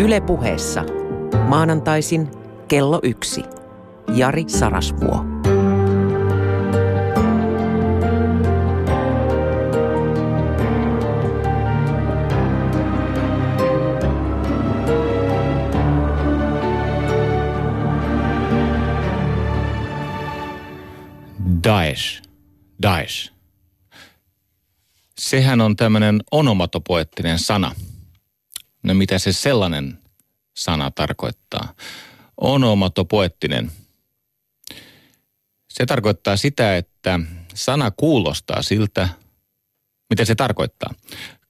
Ylepuheessa maanantaisin kello yksi. Jari Sarasvuo. Daesh. Daesh. Sehän on tämmöinen onomatopoettinen sana. No mitä se sellainen sana tarkoittaa? Onomatopoettinen. Se tarkoittaa sitä, että sana kuulostaa siltä, mitä se tarkoittaa.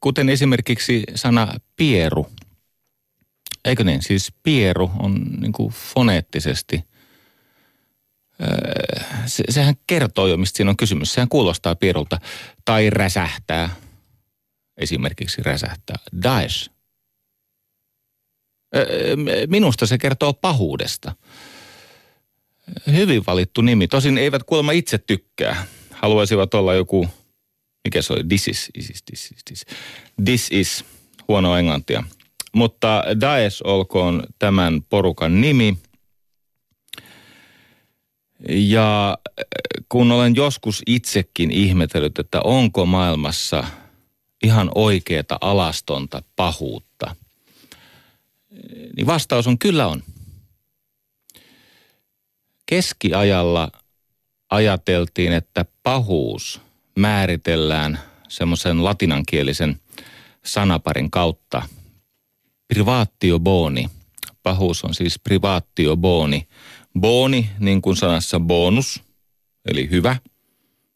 Kuten esimerkiksi sana pieru. Eikö niin? Siis pieru on niin kuin foneettisesti se, sehän kertoo jo, mistä siinä on kysymys. Sehän kuulostaa pierulta. Tai räsähtää. Esimerkiksi räsähtää. Daesh. Minusta se kertoo pahuudesta. Hyvin valittu nimi. Tosin eivät kuulemma itse tykkää. Haluaisivat olla joku, mikä se oli, this is, this is, this is, this, this is huono englantia. Mutta Daesh olkoon tämän porukan nimi – ja kun olen joskus itsekin ihmetellyt, että onko maailmassa ihan oikeata alastonta pahuutta, niin vastaus on kyllä on. Keskiajalla ajateltiin, että pahuus määritellään semmoisen latinankielisen sanaparin kautta. Privatio boni. Pahuus on siis privatio boni – Boni, niin kuin sanassa bonus, eli hyvä,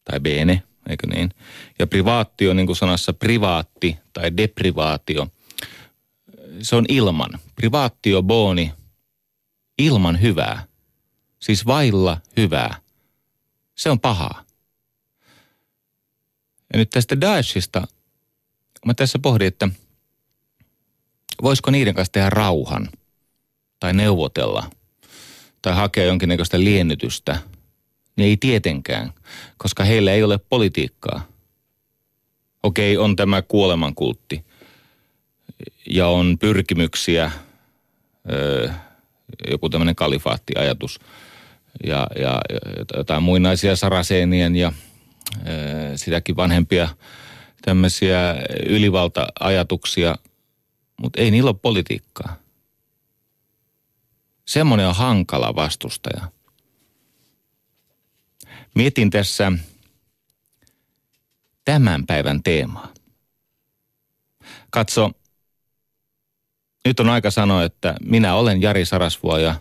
tai bene, eikö niin? Ja privaatio, niin kuin sanassa privaatti tai deprivaatio, se on ilman. Privaatio, boni, ilman hyvää. Siis vailla hyvää. Se on pahaa. Ja nyt tästä Daeshista, mä tässä pohdin, että voisiko niiden kanssa tehdä rauhan tai neuvotella – tai hakea jonkinnäköistä liennytystä, niin ei tietenkään, koska heillä ei ole politiikkaa. Okei, on tämä kuolemankultti ja on pyrkimyksiä, joku tämmöinen kalifaattiajatus ja, ja jotain muinaisia saraseenien ja sitäkin vanhempia tämmöisiä ylivalta-ajatuksia, mutta ei niillä ole politiikkaa. Semmoinen on hankala vastustaja. Mietin tässä tämän päivän teemaa. Katso, nyt on aika sanoa, että minä olen Jari Sarasvuo ja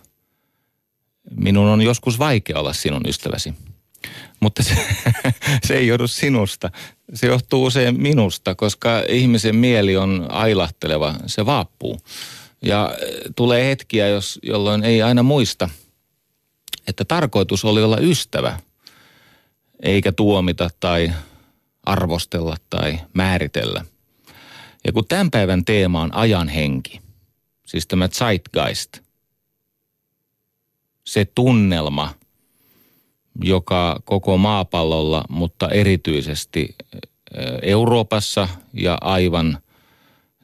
minun on joskus vaikea olla sinun ystäväsi. Mutta se, se ei joudu sinusta. Se johtuu usein minusta, koska ihmisen mieli on ailahteleva. Se vaappuu. Ja eh, tulee hetkiä, jos, jolloin ei aina muista, että tarkoitus oli olla ystävä, eikä tuomita tai arvostella tai määritellä. Ja kun tämän päivän teema on ajan henki, siis tämä zeitgeist, se tunnelma, joka koko maapallolla, mutta erityisesti Euroopassa ja aivan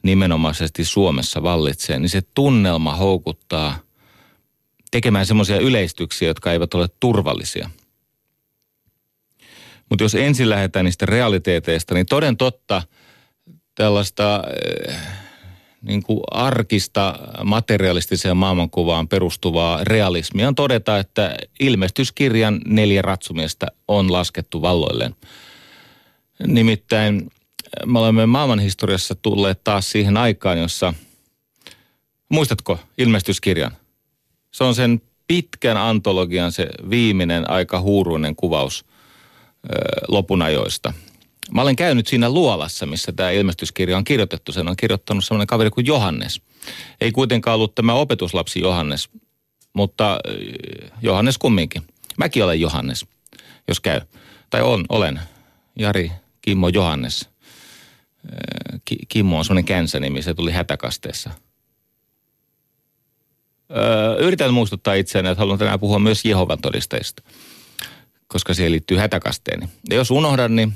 nimenomaisesti Suomessa vallitsee, niin se tunnelma houkuttaa tekemään semmoisia yleistyksiä, jotka eivät ole turvallisia. Mutta jos ensin lähdetään niistä realiteeteista, niin toden totta tällaista äh, niin kuin arkista materialistiseen maailmankuvaan perustuvaa realismia on todeta, että ilmestyskirjan neljä ratsumiestä on laskettu valloilleen. Nimittäin me olemme maailmanhistoriassa tulleet taas siihen aikaan, jossa, muistatko ilmestyskirjan? Se on sen pitkän antologian se viimeinen aika huuruinen kuvaus ö, lopunajoista. Mä olen käynyt siinä luolassa, missä tämä ilmestyskirja on kirjoitettu. Sen on kirjoittanut sellainen kaveri kuin Johannes. Ei kuitenkaan ollut tämä opetuslapsi Johannes, mutta Johannes kumminkin. Mäkin olen Johannes, jos käy. Tai on, olen. Jari Kimmo Johannes. Kimmo on semmoinen känsänimi, se tuli hätäkasteessa. yritän muistuttaa itseäni, että haluan tänään puhua myös Jehovan todisteista, koska siihen liittyy hätäkasteeni. Ja jos unohdan, niin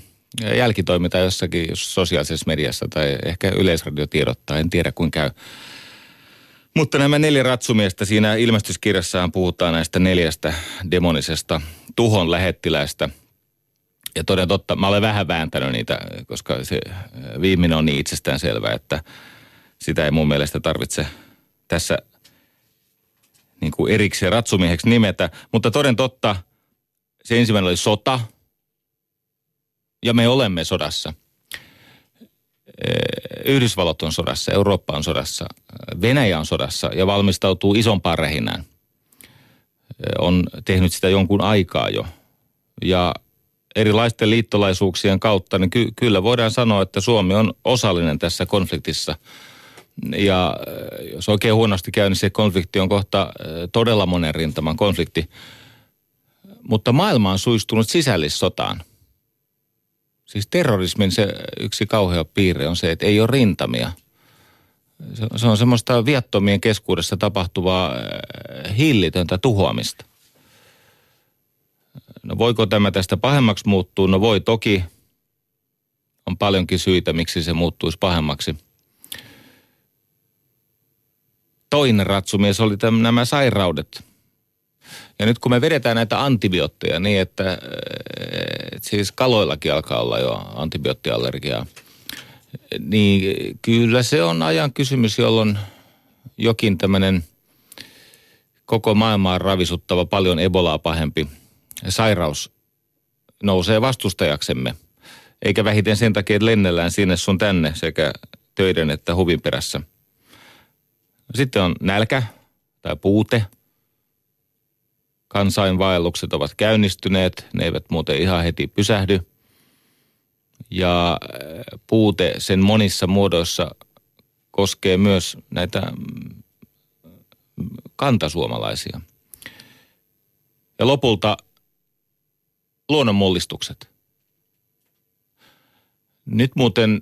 jälkitoiminta jossakin sosiaalisessa mediassa tai ehkä yleisradio tiedottaa, en tiedä kuin käy. Mutta nämä neljä ratsumiestä, siinä ilmestyskirjassaan puhutaan näistä neljästä demonisesta tuhon lähettiläistä. Ja toden totta, mä olen vähän vääntänyt niitä, koska se viimeinen on niin itsestään selvä, että sitä ei mun mielestä tarvitse tässä niin kuin erikseen ratsumieheksi nimetä. Mutta toden totta, se ensimmäinen oli sota, ja me olemme sodassa – Yhdysvallat on sodassa, Eurooppa on sodassa, Venäjä on sodassa ja valmistautuu isompaan rähinään. On tehnyt sitä jonkun aikaa jo. Ja erilaisten liittolaisuuksien kautta, niin ky- kyllä voidaan sanoa, että Suomi on osallinen tässä konfliktissa. Ja jos oikein huonosti käy, niin se konflikti on kohta todella monen rintaman konflikti. Mutta maailma on suistunut sisällissotaan – Siis terrorismin se yksi kauhea piirre on se, että ei ole rintamia. Se on semmoista viattomien keskuudessa tapahtuvaa äh, hillitöntä tuhoamista. No voiko tämä tästä pahemmaksi muuttua? No voi toki. On paljonkin syitä, miksi se muuttuisi pahemmaksi. Toinen ratsumies oli tämän, nämä sairaudet – ja nyt kun me vedetään näitä antibiootteja niin, että, että siis kaloillakin alkaa olla jo antibioottiallergiaa, niin kyllä se on ajan kysymys, jolloin jokin tämmöinen koko maailmaa ravisuttava, paljon ebolaa pahempi sairaus nousee vastustajaksemme. Eikä vähiten sen takia, että lennellään sinne sun tänne sekä töiden että huvin perässä. Sitten on nälkä tai puute – kansainvaellukset ovat käynnistyneet, ne eivät muuten ihan heti pysähdy. Ja äh, puute sen monissa muodoissa koskee myös näitä mm, kantasuomalaisia. Ja lopulta luonnonmullistukset. Nyt muuten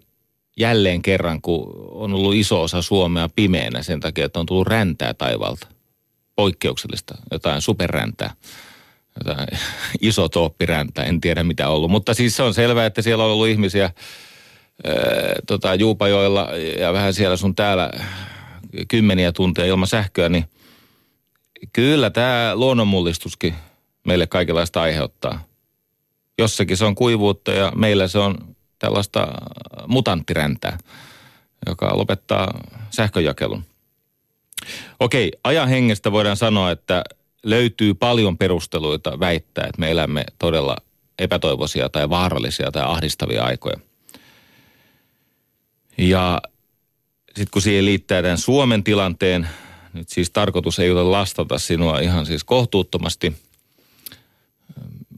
jälleen kerran, kun on ollut iso osa Suomea pimeänä sen takia, että on tullut räntää taivalta poikkeuksellista, jotain superräntää, jotain isotooppiräntää, en tiedä mitä ollut. Mutta siis se on selvää, että siellä on ollut ihmisiä ää, tota, Juupajoilla ja vähän siellä sun täällä kymmeniä tunteja ilman sähköä, niin kyllä tämä luonnonmullistuskin meille kaikenlaista aiheuttaa. Jossakin se on kuivuutta ja meillä se on tällaista mutanttiräntää, joka lopettaa sähköjakelun. Okei, ajan hengestä voidaan sanoa, että löytyy paljon perusteluita väittää, että me elämme todella epätoivoisia tai vaarallisia tai ahdistavia aikoja. Ja sitten kun siihen liittää tämän Suomen tilanteen, nyt siis tarkoitus ei ole lastata sinua ihan siis kohtuuttomasti,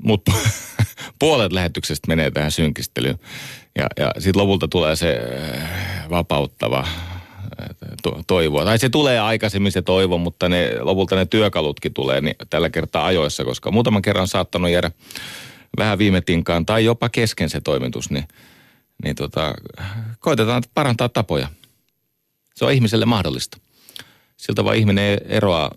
mutta puolet lähetyksestä menee tähän synkistelyyn. Ja, ja sitten lopulta tulee se vapauttava to, toivoa. Tai se tulee aikaisemmin se toivo, mutta ne, lopulta ne työkalutkin tulee niin tällä kertaa ajoissa, koska muutaman kerran saattanut jäädä vähän viime tinkaan tai jopa kesken se toimitus, niin, niin tota, koitetaan parantaa tapoja. Se on ihmiselle mahdollista. Siltä vaan ihminen eroaa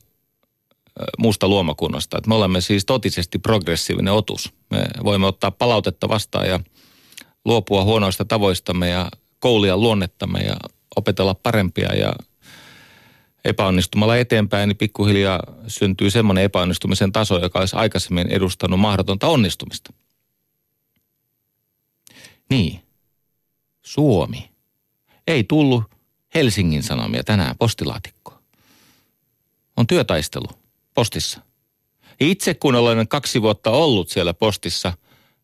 muusta luomakunnasta. Että me olemme siis totisesti progressiivinen otus. Me voimme ottaa palautetta vastaan ja luopua huonoista tavoistamme ja koulia luonnettamme ja opetella parempia ja epäonnistumalla eteenpäin, niin pikkuhiljaa syntyy semmoinen epäonnistumisen taso, joka olisi aikaisemmin edustanut mahdotonta onnistumista. Niin, Suomi. Ei tullut Helsingin Sanomia tänään postilaatikkoon. On työtaistelu postissa. Itse kun olen kaksi vuotta ollut siellä postissa,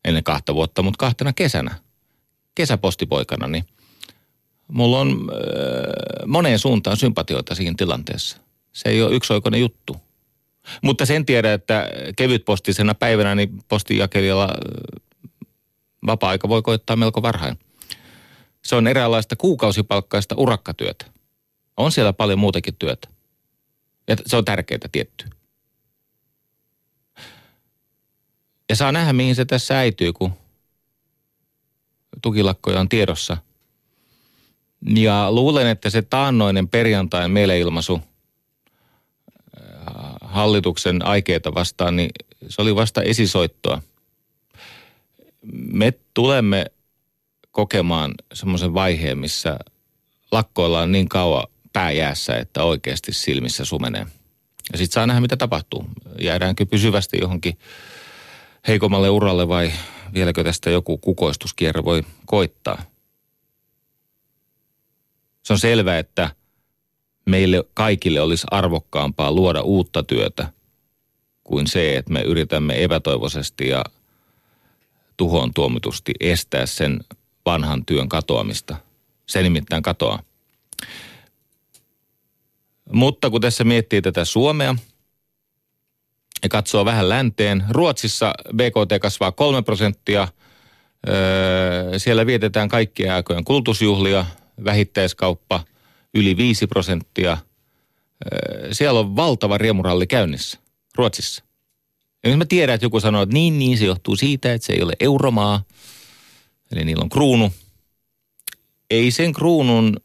ennen kahta vuotta, mutta kahtena kesänä, kesäpostipoikana, niin mulla on äh, moneen suuntaan sympatioita siinä tilanteessa. Se ei ole yksioikoinen juttu. Mutta sen tiedä, että kevytpostisena päivänä niin postijakelijalla äh, vapaa-aika voi koittaa melko varhain. Se on eräänlaista kuukausipalkkaista urakkatyötä. On siellä paljon muutakin työtä. Ja se on tärkeää tietty. Ja saa nähdä, mihin se tässä äityy, kun tukilakkoja on tiedossa – ja luulen, että se taannoinen perjantain mieleilmaisu äh, hallituksen aikeita vastaan, niin se oli vasta esisoittoa. Me tulemme kokemaan semmoisen vaiheen, missä lakkoillaan niin kauan, pääjäässä, että oikeasti silmissä sumenee. Ja sitten saa nähdä, mitä tapahtuu. Jäädäänkö pysyvästi johonkin heikommalle uralle vai vieläkö tästä joku kukoistuskierre voi koittaa. Se on selvää, että meille kaikille olisi arvokkaampaa luoda uutta työtä kuin se, että me yritämme epätoivoisesti ja tuhoon tuomitusti estää sen vanhan työn katoamista. Se nimittäin katoaa. Mutta kun tässä miettii tätä Suomea ja katsoo vähän länteen, Ruotsissa BKT kasvaa 3 prosenttia. siellä vietetään kaikkien aikojen kulutusjuhlia, vähittäiskauppa yli 5 prosenttia. siellä on valtava riemuralli käynnissä Ruotsissa. Ja nyt mä tiedän, että joku sanoo, että niin, niin se johtuu siitä, että se ei ole euromaa. Eli niillä on kruunu. Ei sen kruunun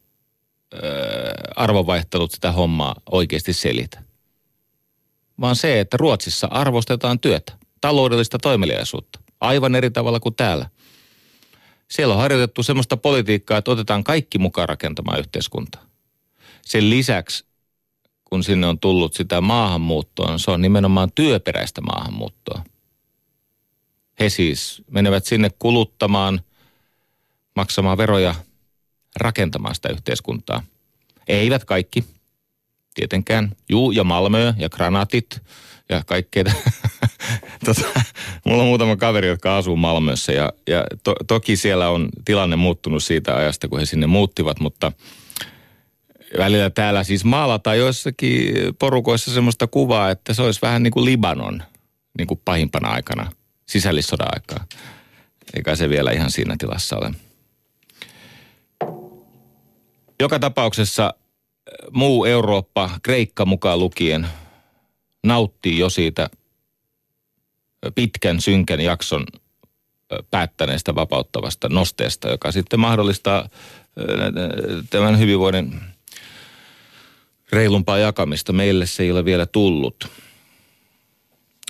arvovaihtelut sitä hommaa oikeasti selitä. Vaan se, että Ruotsissa arvostetaan työtä, taloudellista toimeliaisuutta, aivan eri tavalla kuin täällä. Siellä on harjoitettu semmoista politiikkaa, että otetaan kaikki mukaan rakentamaan yhteiskuntaa. Sen lisäksi, kun sinne on tullut sitä maahanmuuttoa, se on nimenomaan työperäistä maahanmuuttoa. He siis menevät sinne kuluttamaan, maksamaan veroja – rakentamaan sitä yhteiskuntaa. Eivät kaikki, tietenkään. Juu, ja Malmö ja Granatit ja kaikkea. tota, mulla on muutama kaveri, jotka asuu Malmössä ja, ja to, toki siellä on tilanne muuttunut siitä ajasta, kun he sinne muuttivat, mutta välillä täällä siis maalataan joissakin porukoissa semmoista kuvaa, että se olisi vähän niin kuin Libanon niin kuin pahimpana aikana, sisällissodan aikaa. Eikä se vielä ihan siinä tilassa ole. Joka tapauksessa muu Eurooppa, Kreikka mukaan lukien, nauttii jo siitä pitkän synkän jakson päättäneestä vapauttavasta nosteesta, joka sitten mahdollistaa tämän hyvinvoinnin reilumpaa jakamista. Meille se ei ole vielä tullut.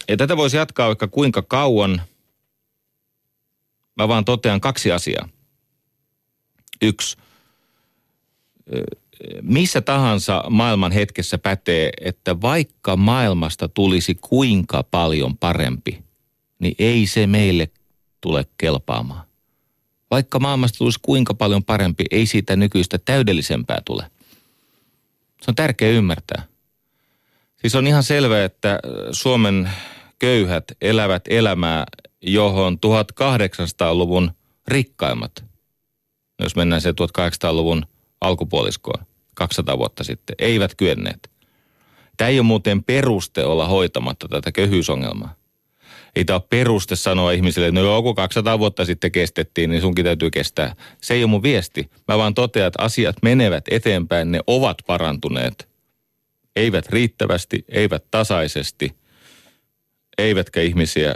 Ja tätä voisi jatkaa vaikka kuinka kauan. Mä vaan totean kaksi asiaa. Yksi – missä tahansa maailman hetkessä pätee, että vaikka maailmasta tulisi kuinka paljon parempi, niin ei se meille tule kelpaamaan. Vaikka maailmasta tulisi kuinka paljon parempi, ei siitä nykyistä täydellisempää tule. Se on tärkeä ymmärtää. Siis on ihan selvää, että Suomen köyhät elävät elämää, johon 1800-luvun rikkaimmat, jos mennään se 1800-luvun alkupuoliskoon 200 vuotta sitten, eivät kyenneet. Tämä ei ole muuten peruste olla hoitamatta tätä köyhyysongelmaa. Ei tämä ole peruste sanoa ihmisille, että no joku 200 vuotta sitten kestettiin, niin sunkin täytyy kestää. Se ei ole mun viesti. Mä vaan totean, että asiat menevät eteenpäin, ne ovat parantuneet. Eivät riittävästi, eivät tasaisesti, eivätkä ihmisiä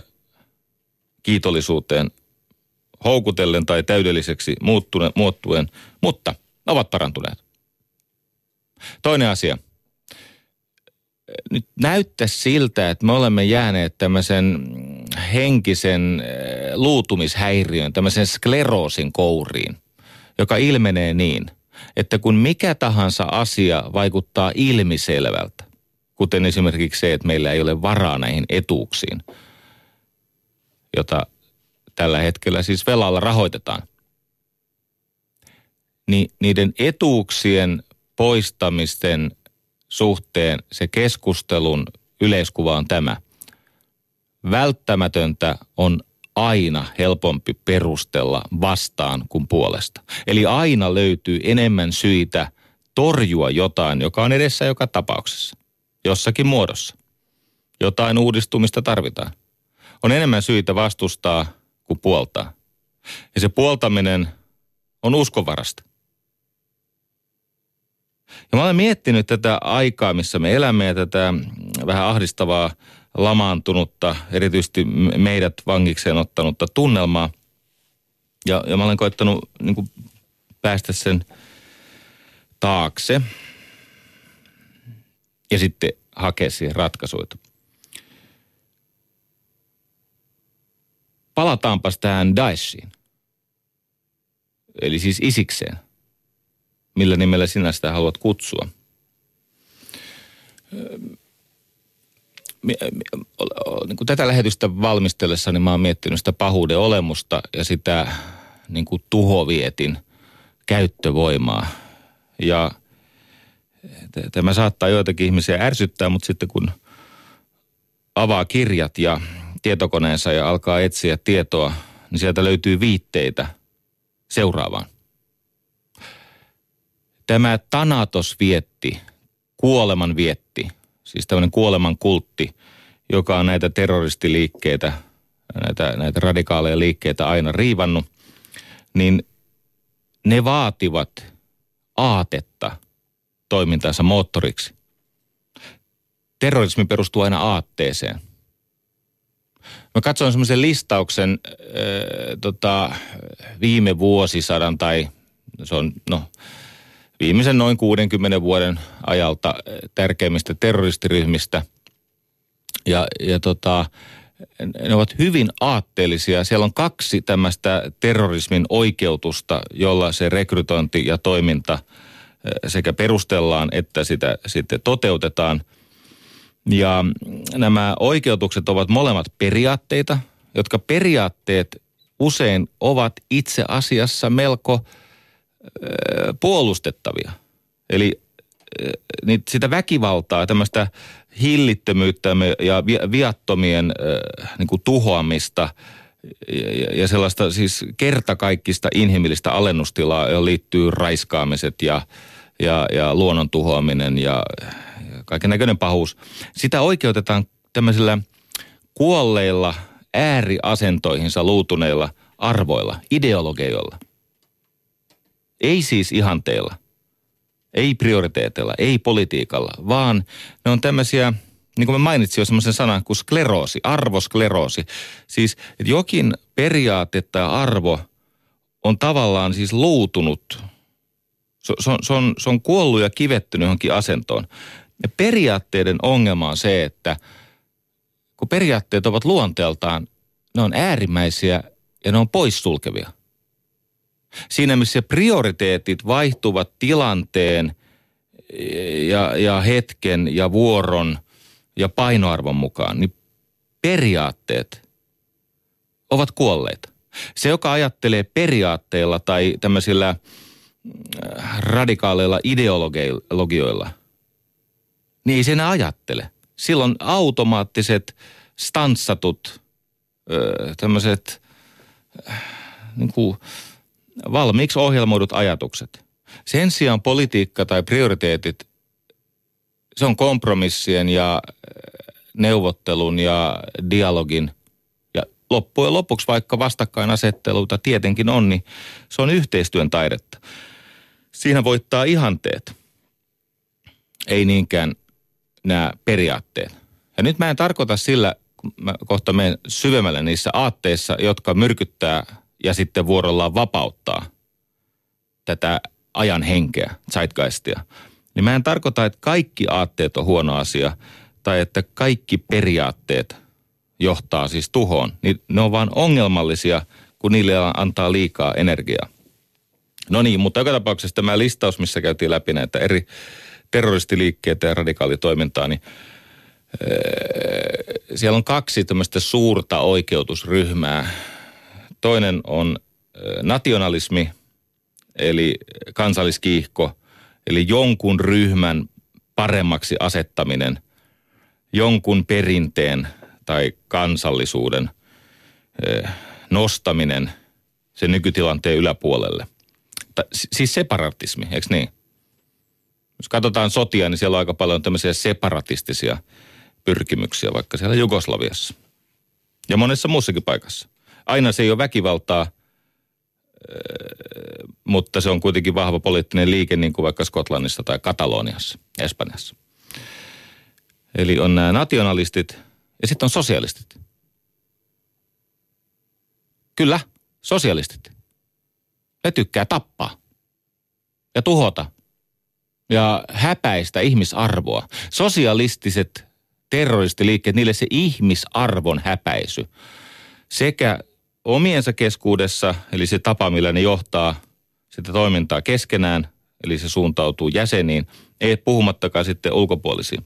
kiitollisuuteen houkutellen tai täydelliseksi muuttuen, mutta ovat parantuneet. Toinen asia. Nyt näyttää siltä, että me olemme jääneet tämmöisen henkisen eh, luutumishäiriön, tämmöisen skleroosin kouriin, joka ilmenee niin, että kun mikä tahansa asia vaikuttaa ilmiselvältä, kuten esimerkiksi se, että meillä ei ole varaa näihin etuuksiin, jota tällä hetkellä siis velalla rahoitetaan, niin niiden etuuksien poistamisten suhteen se keskustelun yleiskuva on tämä. Välttämätöntä on aina helpompi perustella vastaan kuin puolesta. Eli aina löytyy enemmän syitä torjua jotain, joka on edessä joka tapauksessa. Jossakin muodossa. Jotain uudistumista tarvitaan. On enemmän syitä vastustaa kuin puoltaa. Ja se puoltaminen on uskovarasta. Ja mä olen miettinyt tätä aikaa, missä me elämme ja tätä vähän ahdistavaa lamaantunutta, erityisesti meidät vangikseen ottanutta tunnelmaa. Ja, ja mä olen koittanut niin kuin, päästä sen taakse ja sitten hakea siihen ratkaisuja. Palataanpas tähän Daeshiin. Eli siis isikseen. Millä nimellä sinä sitä haluat kutsua. Niin kuin tätä lähetystä valmistellessa, niin mä oon miettinyt sitä pahuuden olemusta ja sitä niin kuin tuhovietin käyttövoimaa. Ja tämä saattaa joitakin ihmisiä ärsyttää, mutta sitten kun avaa kirjat ja tietokoneensa ja alkaa etsiä tietoa, niin sieltä löytyy viitteitä seuraavaan. Tämä Tanatos vietti, kuoleman vietti, siis tämmöinen kuoleman kultti, joka on näitä terroristiliikkeitä, näitä, näitä radikaaleja liikkeitä aina riivannut, niin ne vaativat aatetta toimintansa moottoriksi. Terrorismi perustuu aina aatteeseen. Mä katsoin semmoisen listauksen äh, tota, viime vuosisadan tai se on no, viimeisen noin 60 vuoden ajalta tärkeimmistä terroristiryhmistä. Ja, ja tota, ne ovat hyvin aatteellisia. Siellä on kaksi tämmöistä terrorismin oikeutusta, jolla se rekrytointi ja toiminta sekä perustellaan että sitä sitten toteutetaan. Ja nämä oikeutukset ovat molemmat periaatteita, jotka periaatteet usein ovat itse asiassa melko puolustettavia. Eli niin sitä väkivaltaa, tämmöistä hillittömyyttä ja viattomien niin kuin tuhoamista ja sellaista siis kertakaikkista inhimillistä alennustilaa, johon liittyy raiskaamiset ja, ja, ja luonnon tuhoaminen ja, ja kaiken näköinen pahuus. Sitä oikeutetaan tämmöisillä kuolleilla ääriasentoihinsa luutuneilla arvoilla, ideologeilla. Ei siis ihanteilla ei prioriteeteilla, ei politiikalla, vaan ne on tämmöisiä, niin kuin mä mainitsin jo semmoisen sanan kuin skleroosi, arvoskleroosi. Siis, että jokin periaate tai arvo on tavallaan siis luutunut, se, se, on, se, on, se on kuollut ja kivettynyt johonkin asentoon. Ja periaatteiden ongelma on se, että kun periaatteet ovat luonteeltaan, ne on äärimmäisiä ja ne on poissulkevia – Siinä missä prioriteetit vaihtuvat tilanteen ja, ja hetken ja vuoron ja painoarvon mukaan, niin periaatteet ovat kuolleita. Se, joka ajattelee periaatteilla tai tämmöisillä äh, radikaaleilla ideologioilla, niin ei sen ajattele. Silloin automaattiset, stanssatut, tämmöiset äh, niin kuin, valmiiksi ohjelmoidut ajatukset. Sen sijaan politiikka tai prioriteetit, se on kompromissien ja äh, neuvottelun ja dialogin ja loppujen lopuksi vaikka vastakkainasetteluita tietenkin on, niin se on yhteistyön taidetta. Siinä voittaa ihanteet, ei niinkään nämä periaatteet. Ja nyt mä en tarkoita sillä, kun mä kohta menen syvemmälle niissä aatteissa, jotka myrkyttää ja sitten vuorollaan vapauttaa tätä ajan henkeä, zeitgeistia. Niin mä en tarkoita, että kaikki aatteet on huono asia tai että kaikki periaatteet johtaa siis tuhoon. Niin ne on vaan ongelmallisia, kun niille antaa liikaa energiaa. No niin, mutta joka tapauksessa tämä listaus, missä käytiin läpi näitä eri terroristiliikkeitä ja radikaalitoimintaa, niin siellä on kaksi tämmöistä suurta oikeutusryhmää, Toinen on nationalismi, eli kansalliskiihko, eli jonkun ryhmän paremmaksi asettaminen, jonkun perinteen tai kansallisuuden nostaminen sen nykytilanteen yläpuolelle. Siis separatismi, eikö niin? Jos katsotaan sotia, niin siellä on aika paljon tämmöisiä separatistisia pyrkimyksiä, vaikka siellä Jugoslaviassa. Ja monessa muussakin paikassa aina se ei ole väkivaltaa, mutta se on kuitenkin vahva poliittinen liike, niin kuin vaikka Skotlannissa tai Kataloniassa, Espanjassa. Eli on nämä nationalistit ja sitten on sosialistit. Kyllä, sosialistit. Ne tykkää tappaa ja tuhota ja häpäistä ihmisarvoa. Sosialistiset terroristiliikkeet, niille se ihmisarvon häpäisy sekä omiensa keskuudessa, eli se tapa, millä ne johtaa sitä toimintaa keskenään, eli se suuntautuu jäseniin, ei puhumattakaan sitten ulkopuolisiin.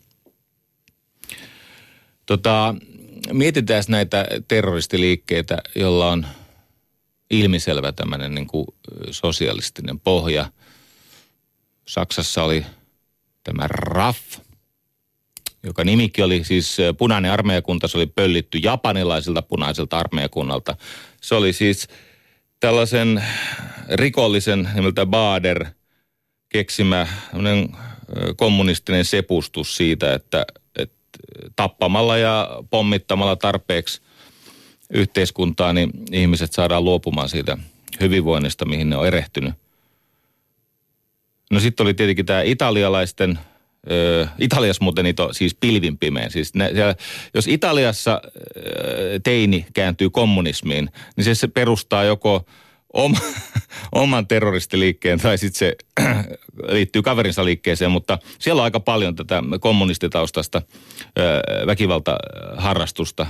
Tota, mietitään näitä terroristiliikkeitä, joilla on ilmiselvä tämmöinen niin kuin sosialistinen pohja. Saksassa oli tämä RAF, joka nimikin oli siis punainen armeijakunta, se oli pöllitty japanilaisilta punaisilta armeijakunnalta. Se oli siis tällaisen rikollisen nimeltä Bader keksimä kommunistinen sepustus siitä, että, että tappamalla ja pommittamalla tarpeeksi yhteiskuntaa, niin ihmiset saadaan luopumaan siitä hyvinvoinnista, mihin ne on erehtynyt. No sitten oli tietenkin tämä italialaisten Italiassa muuten niitä on siis pilvin pimeä. Siis ne, siellä, jos Italiassa teini kääntyy kommunismiin, niin se, se perustaa joko oma, oman terroristiliikkeen tai sitten se liittyy kaverinsa liikkeeseen, mutta siellä on aika paljon tätä kommunistitaustasta ö, väkivaltaharrastusta.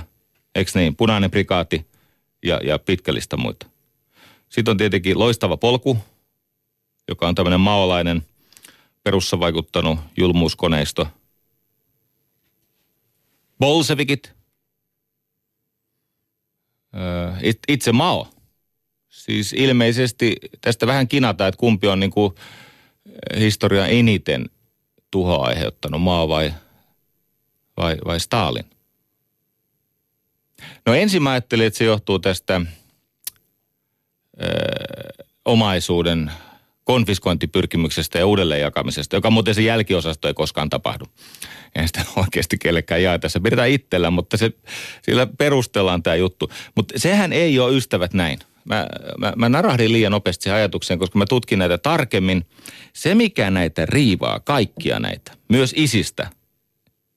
Eikö niin? Punainen prikaati ja, ja pitkällistä muita. Sitten on tietenkin loistava polku, joka on tämmöinen maolainen – perussa vaikuttanut julmuuskoneisto. Bolsevikit. Itse Mao. Siis ilmeisesti tästä vähän kinata, että kumpi on niin kuin historian eniten tuhoa aiheuttanut, Mao vai, vai, vai Stalin. No ensin mä ajattelin, että se johtuu tästä ö, omaisuuden konfiskointipyrkimyksestä ja uudelleenjakamisesta, joka muuten se jälkiosasto ei koskaan tapahdu. Ei sitä oikeasti kellekään jaeta. Se pidetään itsellä, mutta se, sillä perustellaan tämä juttu. Mutta sehän ei ole ystävät näin. Mä, mä, mä narahdin liian nopeasti siihen ajatukseen, koska mä tutkin näitä tarkemmin. Se, mikä näitä riivaa, kaikkia näitä, myös isistä.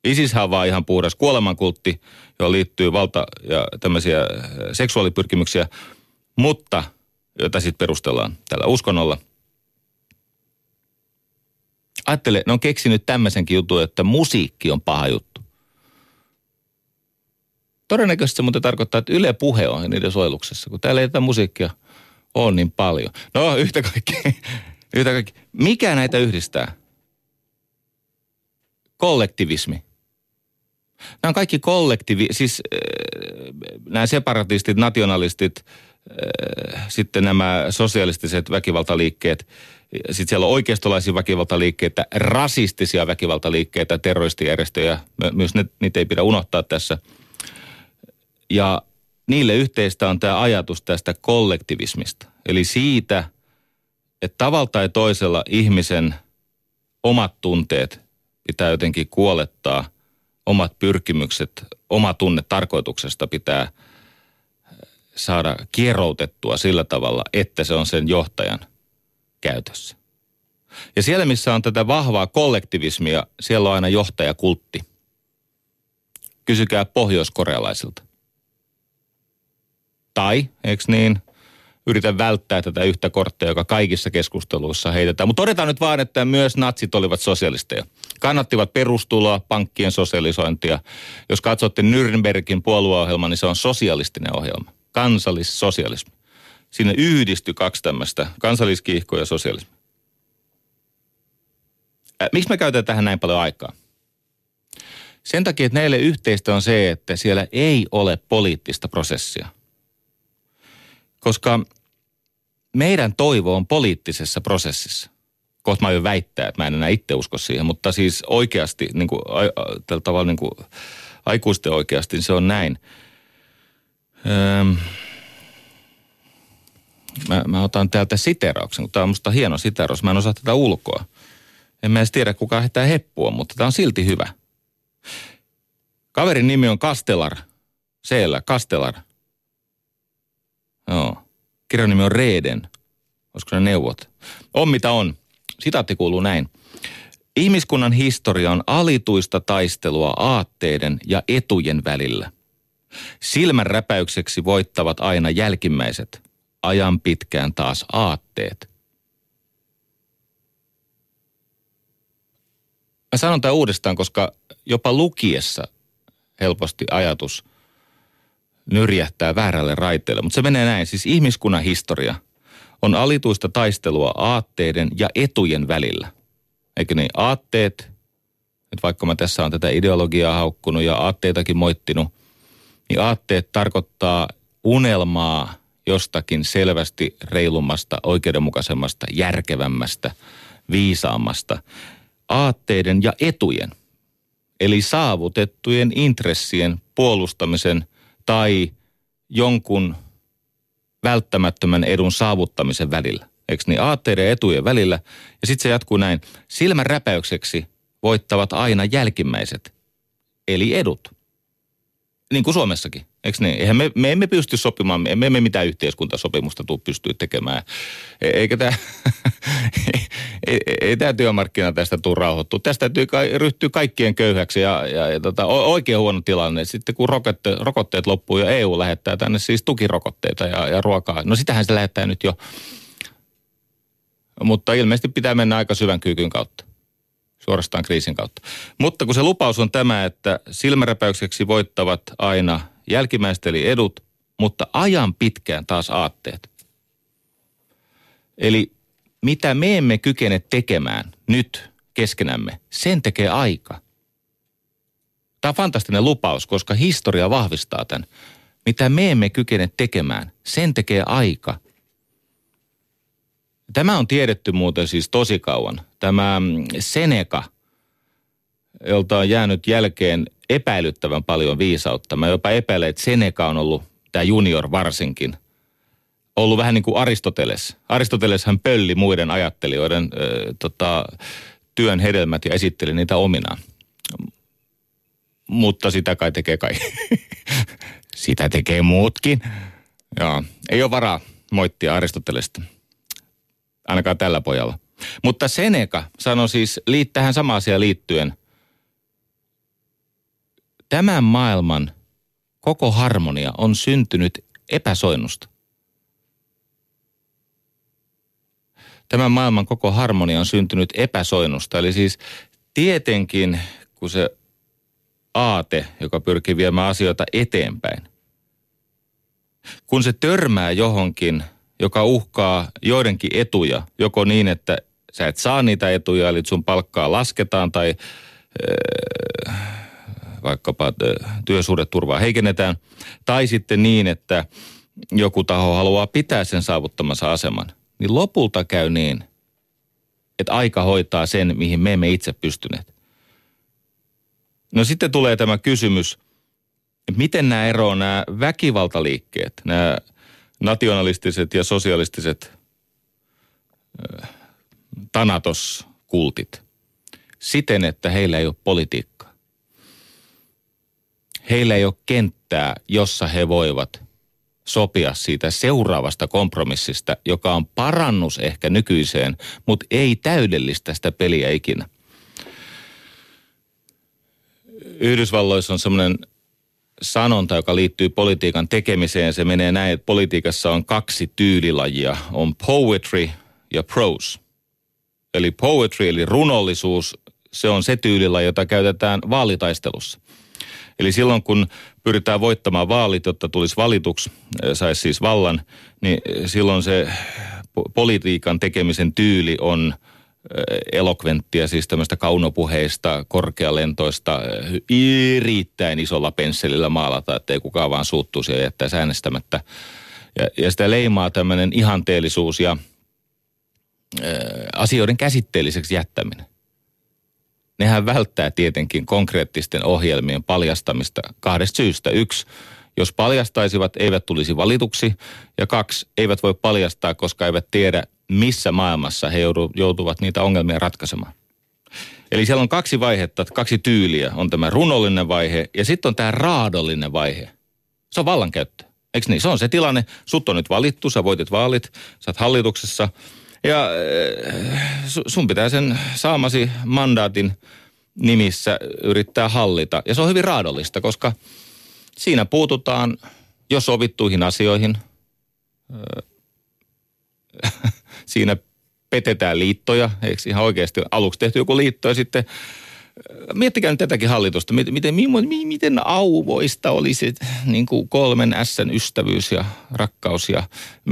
Isishän on vaan ihan puhdas kuolemankultti, johon liittyy valta- ja tämmöisiä seksuaalipyrkimyksiä, mutta jota sitten perustellaan tällä uskonnolla – Ajattele, ne on keksinyt tämmöisenkin jutun, että musiikki on paha juttu. Todennäköisesti se muuten tarkoittaa, että Yle Puhe on niiden soiluksessa, kun täällä ei tätä musiikkia ole niin paljon. No yhtä kaikki, yhtä kaikki. Mikä näitä yhdistää? Kollektivismi. Nämä on kaikki kollektiivi, siis äh, nämä separatistit, nationalistit, äh, sitten nämä sosialistiset väkivaltaliikkeet – sitten siellä on oikeistolaisia väkivaltaliikkeitä, rasistisia väkivaltaliikkeitä, terroristijärjestöjä. Myös ne, niitä ei pidä unohtaa tässä. Ja niille yhteistä on tämä ajatus tästä kollektivismista. Eli siitä, että tavalla tai toisella ihmisen omat tunteet pitää jotenkin kuolettaa, omat pyrkimykset, oma tunne tarkoituksesta pitää saada kieroutettua sillä tavalla, että se on sen johtajan käytössä. Ja siellä, missä on tätä vahvaa kollektivismia, siellä on aina johtajakultti. Kysykää pohjoiskorealaisilta. Tai, eikö niin, yritän välttää tätä yhtä korttia, joka kaikissa keskusteluissa heitetään. Mutta todetaan nyt vaan, että myös natsit olivat sosialisteja. Kannattivat perustuloa, pankkien sosialisointia. Jos katsotte Nürnbergin puolueohjelma, niin se on sosialistinen ohjelma. Kansallissosialismi. Sinne yhdistyi kaksi tämmöistä, kansalliskiihkoa ja sosialismi. Miksi me käytetään tähän näin paljon aikaa? Sen takia, että näille yhteistä on se, että siellä ei ole poliittista prosessia. Koska meidän toivo on poliittisessa prosessissa. Kohta mä aion väittää, että mä en enää itse usko siihen, mutta siis oikeasti, niin kuin, tällä tavalla niin kuin, aikuisten oikeasti, niin se on näin. Öö, Mä, mä otan täältä siterauksen, kun tämä on musta hieno siteraus. Mä en osaa tätä ulkoa. En mä edes tiedä, kuka heittää heppua, mutta tämä on silti hyvä. Kaverin nimi on Kastelar. Siellä, Kastelar. Joo. Kirjan nimi on Reeden. Olisiko ne neuvot? On mitä on. Sitaatti kuuluu näin. Ihmiskunnan historia on alituista taistelua aatteiden ja etujen välillä. Silmän räpäykseksi voittavat aina jälkimmäiset – ajan pitkään taas aatteet. Mä sanon tämän uudestaan, koska jopa lukiessa helposti ajatus nyrjähtää väärälle raiteelle. Mutta se menee näin, siis ihmiskunnan historia on alituista taistelua aatteiden ja etujen välillä. Eikö niin? Aatteet, että vaikka mä tässä on tätä ideologiaa haukkunut ja aatteitakin moittinut, niin aatteet tarkoittaa unelmaa jostakin selvästi reilummasta, oikeudenmukaisemmasta, järkevämmästä, viisaammasta. Aatteiden ja etujen, eli saavutettujen intressien puolustamisen tai jonkun välttämättömän edun saavuttamisen välillä. Eikö niin? Aatteiden ja etujen välillä. Ja sitten se jatkuu näin. Silmän räpäykseksi voittavat aina jälkimmäiset, eli edut. Niin kuin Suomessakin. Eikö niin? Eihän me, me emme pysty sopimaan, me emme mitään yhteiskuntasopimusta tule pystyä tekemään. E, eikä tämä, ei, ei tämä työmarkkina tästä tule rauhoittua. Tästä täytyy ryhtyä kaikkien köyhäksi ja, ja, ja tota, oikein huono tilanne. Sitten kun rokotte, rokotteet loppuu ja EU lähettää tänne siis tukirokotteita ja, ja ruokaa. No sitähän se lähettää nyt jo. Mutta ilmeisesti pitää mennä aika syvän kyykyn kautta suorastaan kriisin kautta. Mutta kun se lupaus on tämä, että silmäräpäykseksi voittavat aina jälkimmäiset eli edut, mutta ajan pitkään taas aatteet. Eli mitä me emme kykene tekemään nyt keskenämme, sen tekee aika. Tämä on fantastinen lupaus, koska historia vahvistaa tämän. Mitä me emme kykene tekemään, sen tekee aika. Tämä on tiedetty muuten siis tosi kauan. Tämä mm, Seneca, jolta on jäänyt jälkeen epäilyttävän paljon viisautta. Mä jopa epäilen, että Seneca on ollut, tämä junior varsinkin, ollut vähän niin kuin Aristoteles. Aristoteles hän pölli muiden ajattelijoiden ö, tota, työn hedelmät ja esitteli niitä ominaan. Mutta sitä kai tekee kai. sitä tekee muutkin. Joo, ei ole varaa moittia Aristotelesta. Ainakaan tällä pojalla. Mutta Seneca sanoi siis tähän sama asia liittyen – Tämän maailman koko harmonia on syntynyt epäsoinnusta. Tämän maailman koko harmonia on syntynyt epäsoinnusta. Eli siis tietenkin, kun se aate, joka pyrkii viemään asioita eteenpäin, kun se törmää johonkin, joka uhkaa joidenkin etuja, joko niin, että sä et saa niitä etuja, eli sun palkkaa lasketaan tai öö, vaikkapa työsuhdeturvaa heikennetään, tai sitten niin, että joku taho haluaa pitää sen saavuttamansa aseman, niin lopulta käy niin, että aika hoitaa sen, mihin me emme itse pystyneet. No sitten tulee tämä kysymys, että miten nämä eroavat nämä väkivaltaliikkeet, nämä nationalistiset ja sosialistiset tanatoskultit siten, että heillä ei ole politiikkaa heillä ei ole kenttää, jossa he voivat sopia siitä seuraavasta kompromissista, joka on parannus ehkä nykyiseen, mutta ei täydellistä sitä peliä ikinä. Yhdysvalloissa on semmoinen sanonta, joka liittyy politiikan tekemiseen. Se menee näin, että politiikassa on kaksi tyylilajia. On poetry ja prose. Eli poetry, eli runollisuus, se on se tyylila, jota käytetään vaalitaistelussa – Eli silloin kun pyritään voittamaan vaalit, jotta tulisi valituksi, eh, saisi siis vallan, niin silloin se politiikan tekemisen tyyli on eh, elokventtia, siis tämmöistä kaunopuheista, korkealentoista, eh, erittäin isolla pensselillä maalata, ettei kukaan vaan suuttuisi ja jättäisi äänestämättä. Ja, ja sitä leimaa tämmöinen ihanteellisuus ja ä, asioiden käsitteelliseksi jättäminen nehän välttää tietenkin konkreettisten ohjelmien paljastamista kahdesta syystä. Yksi, jos paljastaisivat, eivät tulisi valituksi. Ja kaksi, eivät voi paljastaa, koska eivät tiedä, missä maailmassa he joutuvat niitä ongelmia ratkaisemaan. Eli siellä on kaksi vaihetta, kaksi tyyliä. On tämä runollinen vaihe ja sitten on tämä raadollinen vaihe. Se on vallankäyttö. Eikö niin? Se on se tilanne. Sut on nyt valittu, sä voitit vaalit, sä oot hallituksessa – ja äh, sun pitää sen saamasi mandaatin nimissä yrittää hallita. Ja se on hyvin raadollista, koska siinä puututaan jo sovittuihin asioihin. siinä petetään liittoja, eikö ihan oikeasti aluksi tehty joku liitto ja sitten Miettikää nyt tätäkin hallitusta. Miten, miten, miten auvoista olisi niin kuin kolmen Sn ystävyys ja rakkaus ja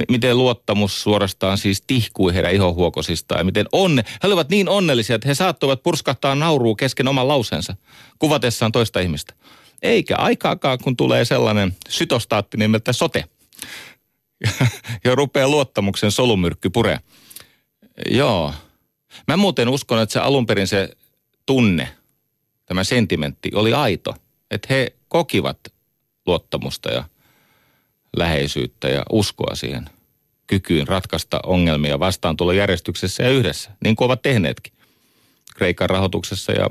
miten luottamus suorastaan siis tihkui heidän ihohuokosistaan. Ja miten onne, he olivat niin onnellisia, että he saattoivat purskahtaa nauruu kesken oman lauseensa kuvatessaan toista ihmistä. Eikä aikaakaan, kun tulee sellainen sytostaatti nimeltä sote. Ja, ja rupeaa luottamuksen solumyrkky puree. Joo. Mä muuten uskon, että se alun perin se tunne, tämä sentimentti oli aito. Että he kokivat luottamusta ja läheisyyttä ja uskoa siihen kykyyn ratkaista ongelmia vastaan tulla järjestyksessä ja yhdessä, niin kuin ovat tehneetkin. Kreikan rahoituksessa ja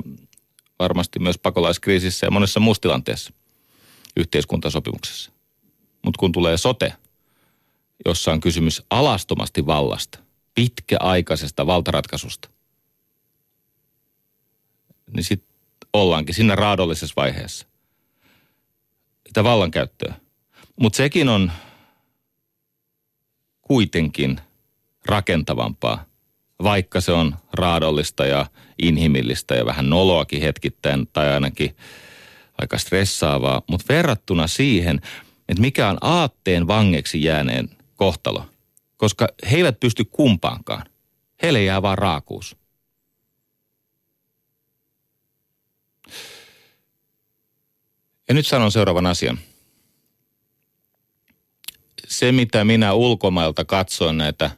varmasti myös pakolaiskriisissä ja monessa muussa tilanteessa yhteiskuntasopimuksessa. Mutta kun tulee sote, jossa on kysymys alastomasti vallasta, pitkäaikaisesta valtaratkaisusta, niin sitten ollaankin siinä raadollisessa vaiheessa. Sitä vallankäyttöä. Mutta sekin on kuitenkin rakentavampaa, vaikka se on raadollista ja inhimillistä ja vähän noloakin hetkittäin tai ainakin aika stressaavaa, mutta verrattuna siihen, että mikä on aatteen vangeksi jääneen kohtalo, koska he eivät pysty kumpaankaan. Heille jää vaan raakuus. Ja nyt sanon seuraavan asian. Se, mitä minä ulkomailta katsoin näitä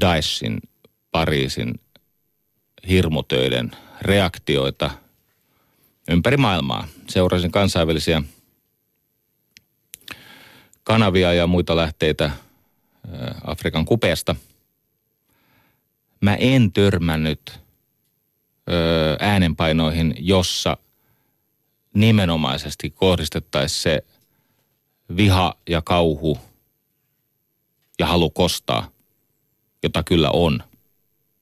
Daeshin, Pariisin hirmutöiden reaktioita ympäri maailmaa. Seurasin kansainvälisiä kanavia ja muita lähteitä Afrikan kupeesta. Mä en törmännyt äänenpainoihin, jossa – nimenomaisesti kohdistettaisiin se viha ja kauhu ja halu kostaa, jota kyllä on,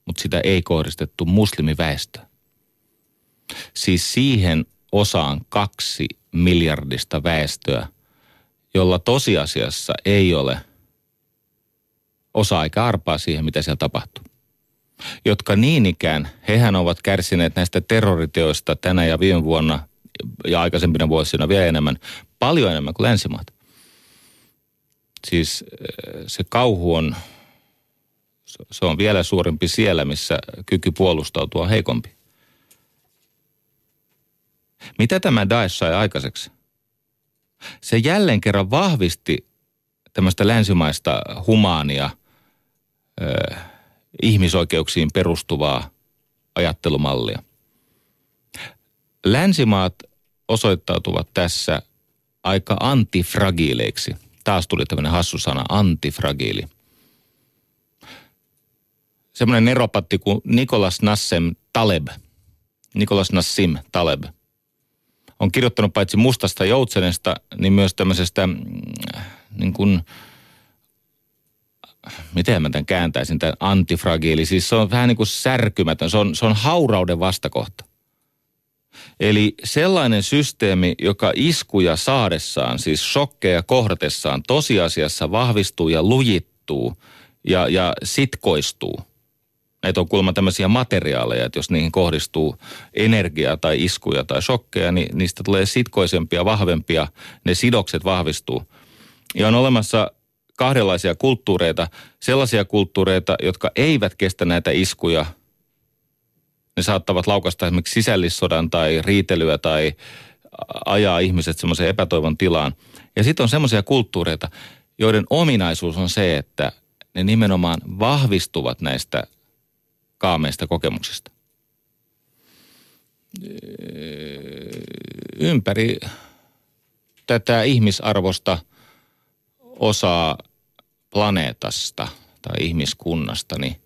mutta sitä ei kohdistettu muslimiväestöön. Siis siihen osaan kaksi miljardista väestöä, jolla tosiasiassa ei ole osa aika arpaa siihen, mitä siellä tapahtuu. Jotka niin ikään, hehän ovat kärsineet näistä terroriteoista tänä ja viime vuonna ja aikaisempina vuosina vielä enemmän, paljon enemmän kuin länsimaat. Siis eh, se kauhu on, se on vielä suurempi siellä, missä kyky puolustautua on heikompi. Mitä tämä Daesh sai aikaiseksi? Se jälleen kerran vahvisti tämmöistä länsimaista humaania, äh, ihmisoikeuksiin perustuvaa ajattelumallia. Länsimaat osoittautuvat tässä aika antifragiileiksi. Taas tuli tämmöinen hassu sana, antifragiili. Semmoinen neropatti kuin Nikolas Nassem Taleb, Nikolas Nassim Taleb, on kirjoittanut paitsi mustasta joutsenesta, niin myös tämmöisestä mm, niin kuin, miten mä tämän kääntäisin, tämän antifragiili. Siis se on vähän niin kuin särkymätön, se on, se on haurauden vastakohta. Eli sellainen systeemi, joka iskuja saadessaan, siis shokkeja kohdatessaan, tosiasiassa vahvistuu ja lujittuu ja, ja sitkoistuu. Näitä on kuulemma tämmöisiä materiaaleja, että jos niihin kohdistuu energiaa tai iskuja tai shokkeja, niin niistä tulee sitkoisempia, vahvempia, ne sidokset vahvistuu. Ja on olemassa kahdenlaisia kulttuureita, sellaisia kulttuureita, jotka eivät kestä näitä iskuja – ne saattavat laukasta esimerkiksi sisällissodan tai riitelyä tai ajaa ihmiset semmoiseen epätoivon tilaan. Ja sitten on semmoisia kulttuureita, joiden ominaisuus on se, että ne nimenomaan vahvistuvat näistä kaameista kokemuksista. Ympäri tätä ihmisarvosta osaa planeetasta tai ihmiskunnasta, niin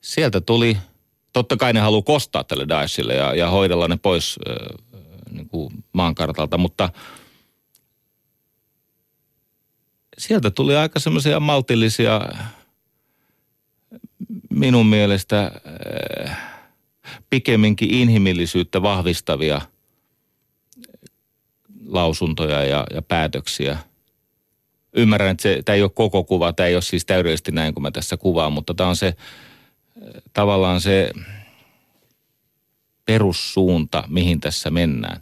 sieltä tuli – totta kai ne haluaa kostaa tälle Daeshille ja, ja hoidella ne pois äh, niin kuin maankartalta, mutta sieltä tuli aika semmoisia maltillisia minun mielestä äh, pikemminkin inhimillisyyttä vahvistavia lausuntoja ja, ja päätöksiä. Ymmärrän, että se, tämä ei ole koko kuva, tämä ei ole siis täydellisesti näin kuin mä tässä kuvaan, mutta tämä on se tavallaan se perussuunta, mihin tässä mennään.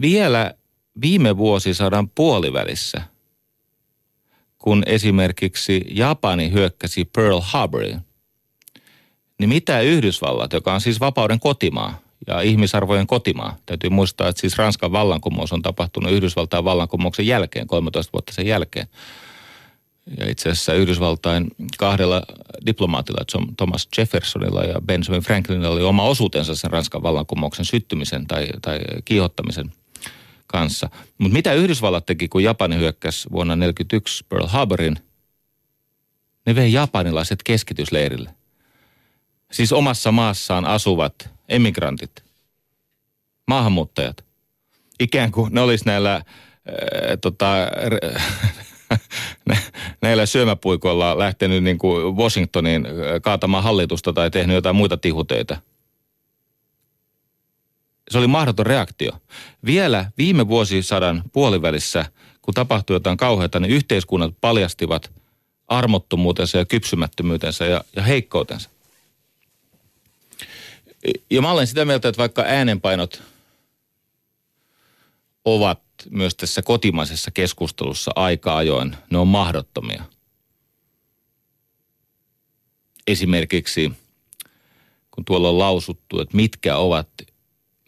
Vielä viime vuosisadan puolivälissä, kun esimerkiksi Japani hyökkäsi Pearl Harboriin, niin mitä Yhdysvallat, joka on siis vapauden kotimaa ja ihmisarvojen kotimaa, täytyy muistaa, että siis Ranskan vallankumous on tapahtunut Yhdysvaltain vallankumouksen jälkeen, 13 vuotta sen jälkeen – ja itse asiassa Yhdysvaltain kahdella diplomaatilla, Thomas Jeffersonilla ja Benjamin Franklinilla oli oma osuutensa sen Ranskan vallankumouksen syttymisen tai, tai kiihottamisen kanssa. Mutta mitä Yhdysvallat teki, kun Japani hyökkäsi vuonna 1941 Pearl Harborin? Ne vei japanilaiset keskitysleirille. Siis omassa maassaan asuvat emigrantit, maahanmuuttajat. Ikään kuin ne olisi näillä äh, tota, näillä syömäpuikoilla lähtenyt niin kuin Washingtoniin kaatamaan hallitusta tai tehnyt jotain muita tihuteita. Se oli mahdoton reaktio. Vielä viime vuosisadan puolivälissä, kun tapahtui jotain kauheata, niin yhteiskunnat paljastivat armottomuutensa ja kypsymättömyytensä ja, ja heikkoutensa. Ja mä olen sitä mieltä, että vaikka äänenpainot ovat myös tässä kotimaisessa keskustelussa aika ajoin, ne on mahdottomia. Esimerkiksi kun tuolla on lausuttu, että mitkä ovat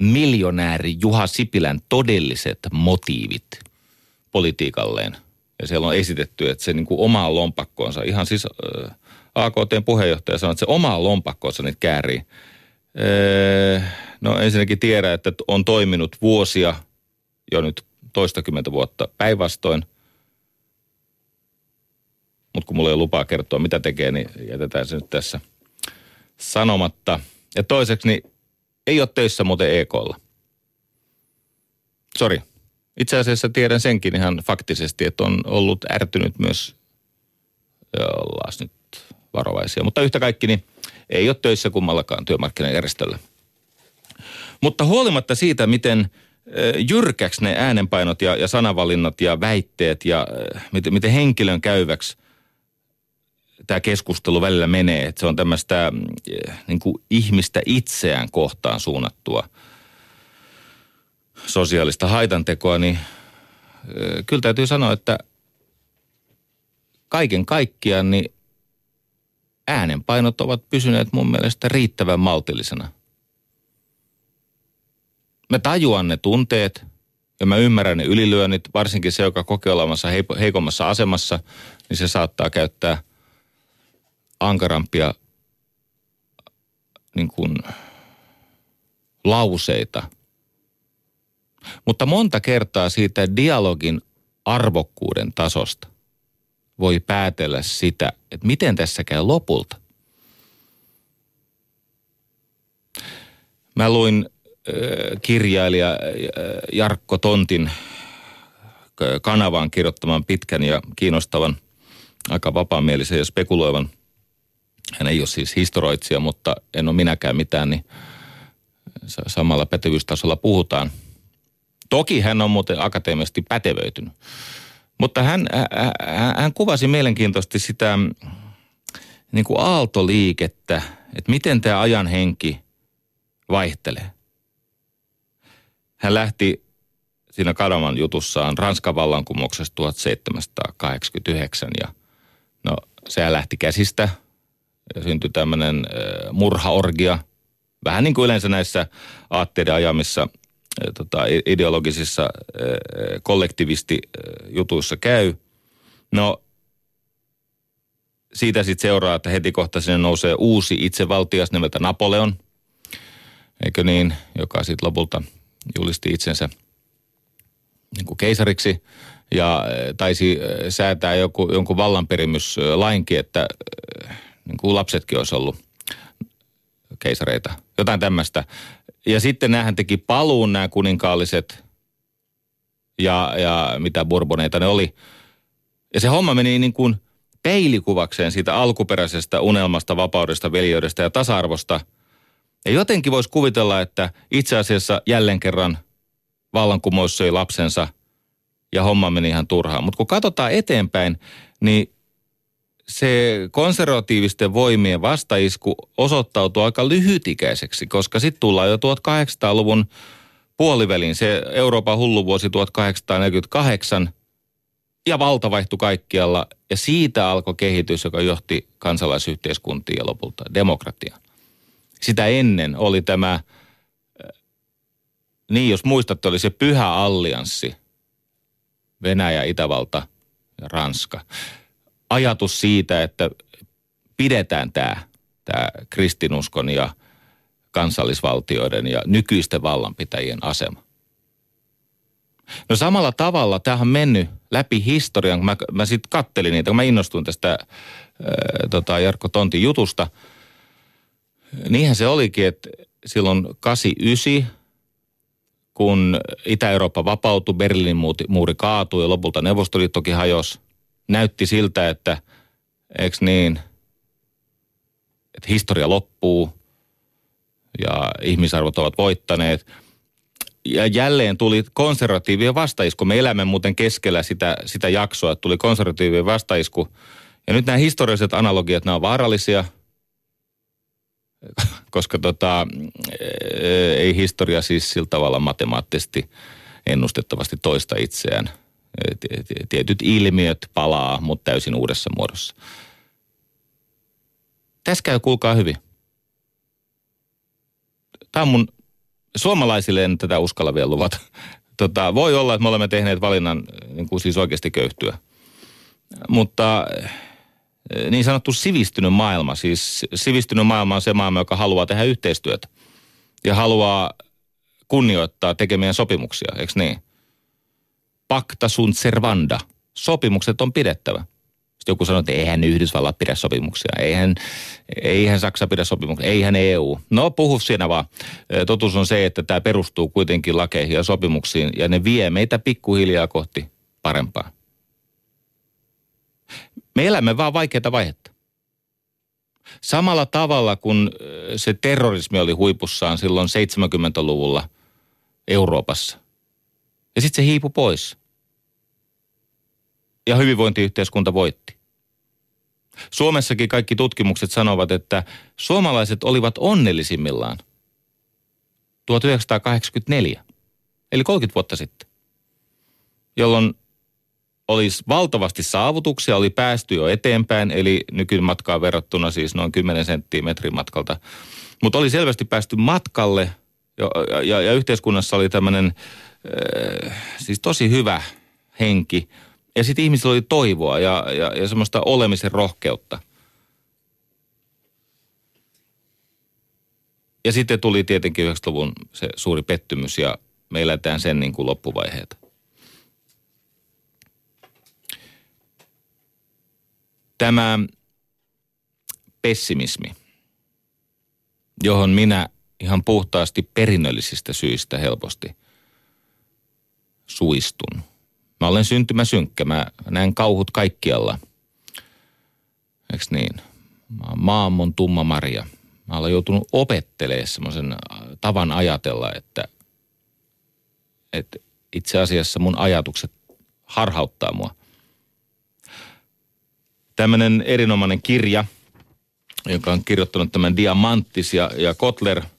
miljonääri Juha Sipilän todelliset motiivit politiikalleen. Ja siellä on esitetty, että se niin kuin omaa lompakkoonsa, ihan siis äh, AKTn puheenjohtaja sanoi, että se omaa lompakkoonsa nyt käärii. Äh, no ensinnäkin tiedä, että on toiminut vuosia jo nyt toistakymmentä vuotta päinvastoin. Mutta kun mulla ei ole lupaa kertoa, mitä tekee, niin jätetään se nyt tässä sanomatta. Ja toiseksi, niin ei ole töissä muuten EKlla. Sori. Itse asiassa tiedän senkin ihan faktisesti, että on ollut ärtynyt myös, ollaan nyt varovaisia. Mutta yhtä kaikki, niin ei ole töissä kummallakaan työmarkkinajärjestöllä. Mutta huolimatta siitä, miten – jyrkäksi ne äänenpainot ja, ja sanavalinnat ja väitteet ja miten, miten henkilön käyväksi tämä keskustelu välillä menee. Että se on tämmöistä niin kuin ihmistä itseään kohtaan suunnattua sosiaalista haitantekoa, niin kyllä täytyy sanoa, että kaiken kaikkiaan niin äänenpainot ovat pysyneet mun mielestä riittävän maltillisena. Mä tajuan ne tunteet ja mä ymmärrän ne ylilyönnit, varsinkin se, joka kokee olevansa heikommassa asemassa, niin se saattaa käyttää ankarampia niin kuin, lauseita. Mutta monta kertaa siitä dialogin arvokkuuden tasosta voi päätellä sitä, että miten tässä käy lopulta. Mä luin kirjailija Jarkko Tontin kanavaan kirjoittaman pitkän ja kiinnostavan, aika vapaamielisen ja spekuloivan. Hän ei ole siis historioitsija, mutta en ole minäkään mitään, niin samalla pätevyystasolla puhutaan. Toki hän on muuten akateemisesti pätevöitynyt. Mutta hän, hän, hän kuvasi mielenkiintoisesti sitä niin kuin aaltoliikettä, että miten tämä ajan henki vaihtelee. Hän lähti siinä Kadaman jutussaan Ranskan vallankumouksesta 1789 ja no sehän lähti käsistä ja syntyi tämmöinen murhaorgia. Vähän niin kuin yleensä näissä aatteiden ajamissa tota, ideologisissa kollektivistijutuissa käy. No siitä sitten seuraa, että heti kohta sinne nousee uusi itsevaltias nimeltä Napoleon, eikö niin, joka sitten lopulta – julisti itsensä niin kuin keisariksi ja äh, taisi äh, säätää joku, jonkun vallanperimyslainkin, että äh, niin kuin lapsetkin olisi ollut keisareita. Jotain tämmöistä. Ja sitten näähän teki paluun nämä kuninkaalliset ja, ja mitä bourboneita ne oli. Ja se homma meni niin kuin peilikuvakseen siitä alkuperäisestä unelmasta, vapaudesta, veljeydestä ja tasa-arvosta – ja jotenkin voisi kuvitella, että itse asiassa jälleen kerran vallankumous söi lapsensa ja homma meni ihan turhaan. Mutta kun katsotaan eteenpäin, niin se konservatiivisten voimien vastaisku osoittautui aika lyhytikäiseksi, koska sitten tullaan jo 1800-luvun puoliväliin, se Euroopan hulluvuosi 1848, ja valta vaihtui kaikkialla, ja siitä alkoi kehitys, joka johti kansalaisyhteiskuntiin ja lopulta demokratiaan. Sitä ennen oli tämä, äh, niin jos muistatte, oli se pyhä allianssi, Venäjä, Itävalta ja Ranska. Ajatus siitä, että pidetään tämä, tämä kristinuskon ja kansallisvaltioiden ja nykyisten vallanpitäjien asema. No samalla tavalla tähän on mennyt läpi historian, kun mä, mä sitten kattelin niitä, kun mä innostuin tästä ää, tota Jarkko Tontin jutusta. Niinhän se olikin, että silloin 89, kun Itä-Eurooppa vapautui, Berliinin muuri kaatui ja lopulta Neuvostoliittokin hajosi, näytti siltä, että eikö niin, että historia loppuu ja ihmisarvot ovat voittaneet – ja jälleen tuli konservatiivien vastaisku. Me elämme muuten keskellä sitä, sitä jaksoa, että tuli konservatiivien vastaisku. Ja nyt nämä historialliset analogiat, nämä on vaarallisia, koska tota, ei historia siis sillä tavalla matemaattisesti ennustettavasti toista itseään. Tietyt ilmiöt palaa, mutta täysin uudessa muodossa. Tässä käy, kuulkaa hyvin. Tämä on mun Suomalaisille en tätä uskalla vielä luvata. Tota, voi olla, että me olemme tehneet valinnan niin kuin siis oikeasti köyhtyä. Mutta eh, niin sanottu sivistynyt maailma, siis sivistynyt maailma on se maailma, joka haluaa tehdä yhteistyötä ja haluaa kunnioittaa tekemiä sopimuksia, eikö niin? Pacta sunt servanda. Sopimukset on pidettävä. Sitten joku sanoo, että eihän Yhdysvallat pidä sopimuksia, eihän, eihän Saksa pidä sopimuksia, eihän EU. No puhu siinä vaan. Totuus on se, että tämä perustuu kuitenkin lakeihin ja sopimuksiin ja ne vie meitä pikkuhiljaa kohti parempaa. Me elämme vaan vaikeita vaihetta. Samalla tavalla kuin se terrorismi oli huipussaan silloin 70-luvulla Euroopassa. Ja sitten se hiipui pois. Ja hyvinvointiyhteiskunta voitti. Suomessakin kaikki tutkimukset sanovat, että suomalaiset olivat onnellisimmillaan 1984, eli 30 vuotta sitten, jolloin olisi valtavasti saavutuksia, oli päästy jo eteenpäin, eli nykymatkaa verrattuna siis noin 10 senttimetrin matkalta. Mutta oli selvästi päästy matkalle ja, ja, ja yhteiskunnassa oli tämmöinen äh, siis tosi hyvä henki – ja sitten ihmisillä oli toivoa ja, ja, ja semmoista olemisen rohkeutta. Ja sitten tuli tietenkin 90-luvun se suuri pettymys ja me eletään sen niin kuin loppuvaiheita. Tämä pessimismi, johon minä ihan puhtaasti perinnöllisistä syistä helposti suistun – Mä olen syntymäsynkkä, mä näen kauhut kaikkialla. Eiks niin? Mä oon maamon tumma Maria. Mä olen joutunut opettelemaan semmoisen äh, tavan ajatella, että, että itse asiassa mun ajatukset harhauttaa mua. Tämmöinen erinomainen kirja, joka on kirjoittanut tämän Diamanttis ja, ja Kotler –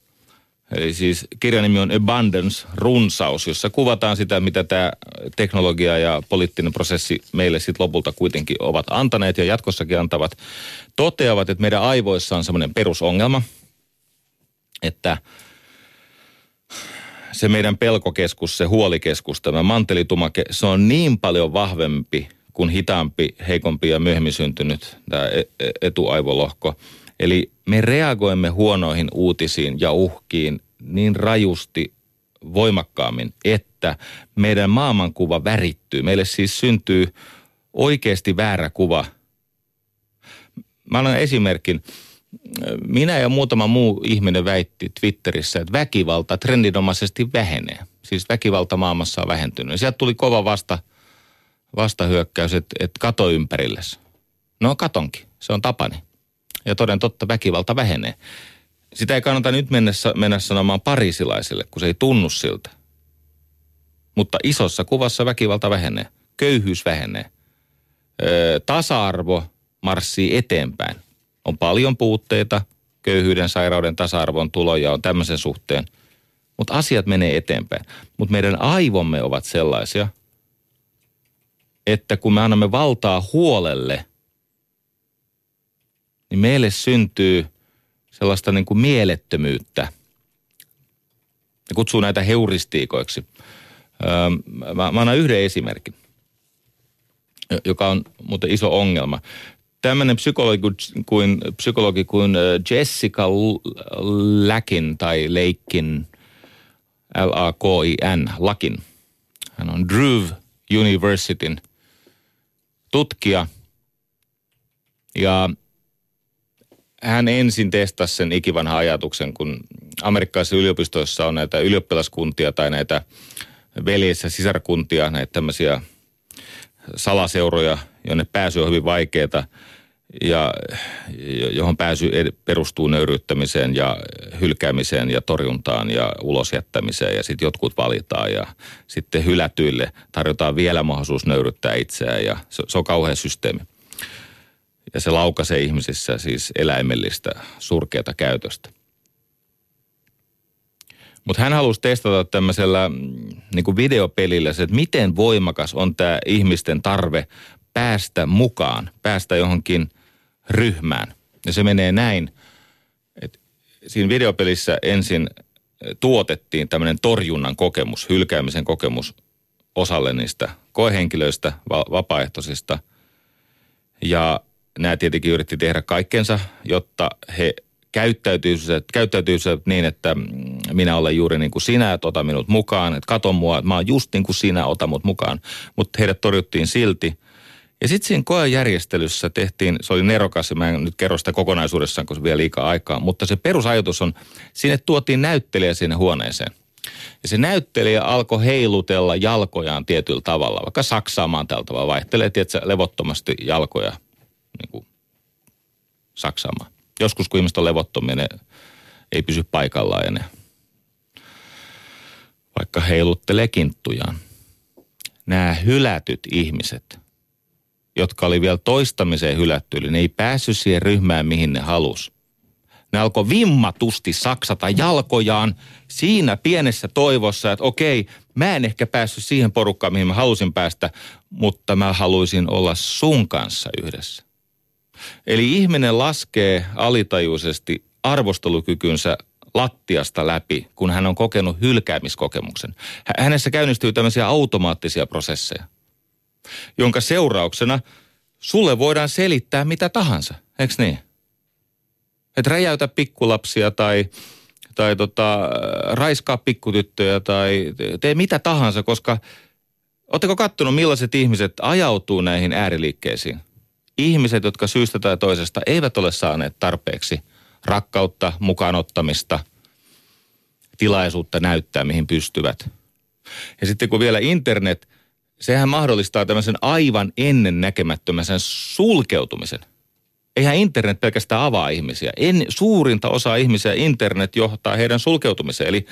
Eli siis kirjan nimi on Abundance, runsaus, jossa kuvataan sitä, mitä tämä teknologia ja poliittinen prosessi meille sitten lopulta kuitenkin ovat antaneet ja jatkossakin antavat. Toteavat, että meidän aivoissa on semmoinen perusongelma, että se meidän pelkokeskus, se huolikeskus, tämä mantelitumake, se on niin paljon vahvempi kuin hitaampi, heikompi ja myöhemmin syntynyt tämä e-, e-, etuaivolohko – Eli me reagoimme huonoihin uutisiin ja uhkiin niin rajusti voimakkaammin, että meidän maailmankuva värittyy. Meille siis syntyy oikeasti väärä kuva. Mä annan esimerkin. Minä ja muutama muu ihminen väitti Twitterissä, että väkivalta trendinomaisesti vähenee. Siis väkivalta maailmassa on vähentynyt. Sieltä tuli kova vasta, vastahyökkäys, että, että kato ympärillesi. No katonkin, se on tapani ja toden totta väkivalta vähenee. Sitä ei kannata nyt mennä, mennä sanomaan parisilaisille, kun se ei tunnu siltä. Mutta isossa kuvassa väkivalta vähenee, köyhyys vähenee, öö, tasa-arvo marssii eteenpäin. On paljon puutteita, köyhyyden, sairauden, tasa-arvon, tuloja on tämmöisen suhteen. Mutta asiat menee eteenpäin. Mutta meidän aivomme ovat sellaisia, että kun me annamme valtaa huolelle, niin meille syntyy sellaista niin kuin mielettömyyttä. Ne kutsuu näitä heuristiikoiksi. Öö, mä, mä annan yhden esimerkin, joka on muuten iso ongelma. Tämmöinen psykologi kuin, psykologi kuin Jessica Lakin tai Leikin, L-A-K-I-N, Lakin. Hän on Drew Universityn tutkija. Ja hän ensin testasi sen ikivanhan ajatuksen, kun amerikkalaisissa yliopistoissa on näitä ylioppilaskuntia tai näitä veljes- ja sisarkuntia, näitä tämmöisiä salaseuroja, jonne pääsy on hyvin vaikeaa ja johon pääsy perustuu nöyryyttämiseen ja hylkäämiseen ja torjuntaan ja ulosjättämiseen ja sitten jotkut valitaan ja sitten hylätyille tarjotaan vielä mahdollisuus nöyryttää itseään ja se, se on kauhean systeemi. Ja se laukaisee ihmisissä siis eläimellistä surkeata käytöstä. Mutta hän halusi testata tämmöisellä mm, niin videopelillä se, että miten voimakas on tämä ihmisten tarve päästä mukaan, päästä johonkin ryhmään. Ja se menee näin, että siinä videopelissä ensin tuotettiin tämmöinen torjunnan kokemus, hylkäämisen kokemus osalle niistä koehenkilöistä, vapaaehtoisista. Ja nämä tietenkin yritti tehdä kaikkensa, jotta he käyttäytyisivät, käyttäytyisivät niin, että mm, minä olen juuri niin kuin sinä, että ota minut mukaan, että kato mua, että mä oon just niin kuin sinä, ota mut mukaan. Mutta heidät torjuttiin silti. Ja sitten siinä koejärjestelyssä tehtiin, se oli nerokas, ja mä en nyt kerro sitä kokonaisuudessaan, koska se vielä liikaa aikaa, mutta se perusajatus on, sinne tuotiin näyttelijä sinne huoneeseen. Ja se näyttelijä alkoi heilutella jalkojaan tietyllä tavalla, vaikka saksaamaan tällä tavalla, vaihtelee tietysti levottomasti jalkoja niin kuin saksaamaan. Joskus kun ihmiset on levottomia, ne ei pysy paikallaan ja ne vaikka heiluttelee kinttujaan. Nämä hylätyt ihmiset, jotka oli vielä toistamiseen hylätty, eli ne ei päässyt siihen ryhmään, mihin ne halus. Ne alkoi vimmatusti saksata jalkojaan siinä pienessä toivossa, että okei, mä en ehkä päässyt siihen porukkaan, mihin mä halusin päästä, mutta mä haluaisin olla sun kanssa yhdessä. Eli ihminen laskee alitajuisesti arvostelukykynsä lattiasta läpi, kun hän on kokenut hylkäämiskokemuksen. Hänessä käynnistyy tämmöisiä automaattisia prosesseja, jonka seurauksena sulle voidaan selittää mitä tahansa, eikö niin? Että räjäytä pikkulapsia tai, tai tota, raiskaa pikkutyttöjä tai tee mitä tahansa, koska Oletteko kattonut, millaiset ihmiset ajautuu näihin ääriliikkeisiin? ihmiset, jotka syystä tai toisesta eivät ole saaneet tarpeeksi rakkautta, mukaanottamista, tilaisuutta näyttää, mihin pystyvät. Ja sitten kun vielä internet, sehän mahdollistaa tämmöisen aivan ennen näkemättömän sulkeutumisen. Eihän internet pelkästään avaa ihmisiä. En, suurinta osaa ihmisiä internet johtaa heidän sulkeutumiseen. Eli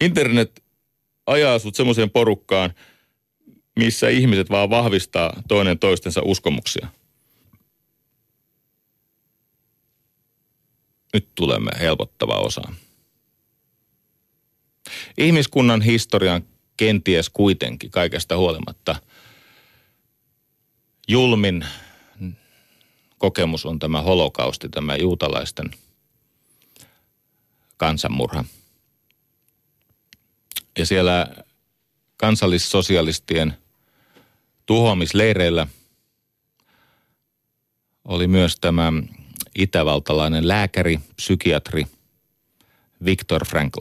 internet ajaa sut semmoiseen porukkaan – missä ihmiset vaan vahvistaa toinen toistensa uskomuksia. Nyt tulemme helpottavaa osaan. Ihmiskunnan historian kenties kuitenkin kaikesta huolimatta julmin kokemus on tämä holokausti, tämä juutalaisten kansanmurha. Ja siellä kansallissosialistien tuhoamisleireillä oli myös tämä itävaltalainen lääkäri, psykiatri Viktor Frankl,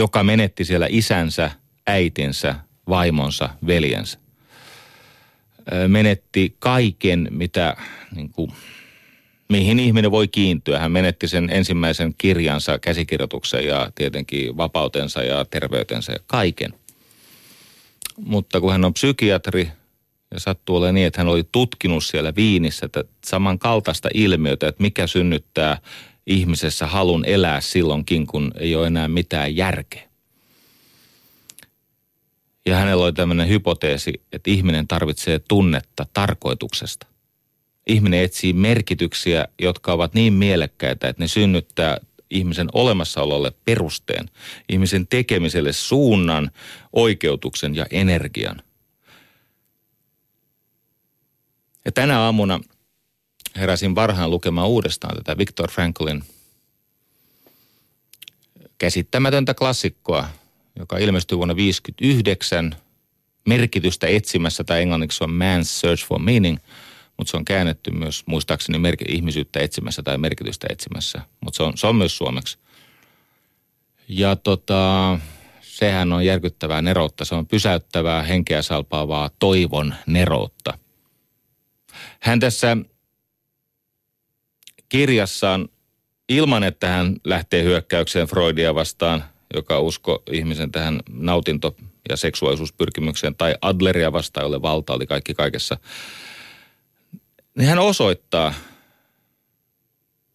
joka menetti siellä isänsä, äitinsä, vaimonsa, veljensä. Menetti kaiken, mitä, niin kuin, mihin ihminen voi kiintyä. Hän menetti sen ensimmäisen kirjansa, käsikirjoituksen ja tietenkin vapautensa ja terveytensä ja kaiken mutta kun hän on psykiatri ja sattuu olemaan niin, että hän oli tutkinut siellä Viinissä että samankaltaista ilmiötä, että mikä synnyttää ihmisessä halun elää silloinkin, kun ei ole enää mitään järkeä. Ja hänellä oli tämmöinen hypoteesi, että ihminen tarvitsee tunnetta tarkoituksesta. Ihminen etsii merkityksiä, jotka ovat niin mielekkäitä, että ne synnyttää ihmisen olemassaololle perusteen, ihmisen tekemiselle suunnan, oikeutuksen ja energian. Ja tänä aamuna heräsin varhaan lukemaan uudestaan tätä Viktor Franklin käsittämätöntä klassikkoa, joka ilmestyi vuonna 1959 merkitystä etsimässä, tai englanniksi on Man's Search for Meaning, mutta se on käännetty myös muistaakseni merk- ihmisyyttä etsimässä tai merkitystä etsimässä, mutta se on, se on myös suomeksi. Ja tota, sehän on järkyttävää neroutta, se on pysäyttävää, henkeä salpaavaa toivon neroutta. Hän tässä kirjassaan ilman, että hän lähtee hyökkäykseen Freudia vastaan, joka usko ihmisen tähän nautinto- ja seksuaalisuuspyrkimykseen, tai Adleria vastaan, jolle valta oli kaikki kaikessa, niin hän osoittaa,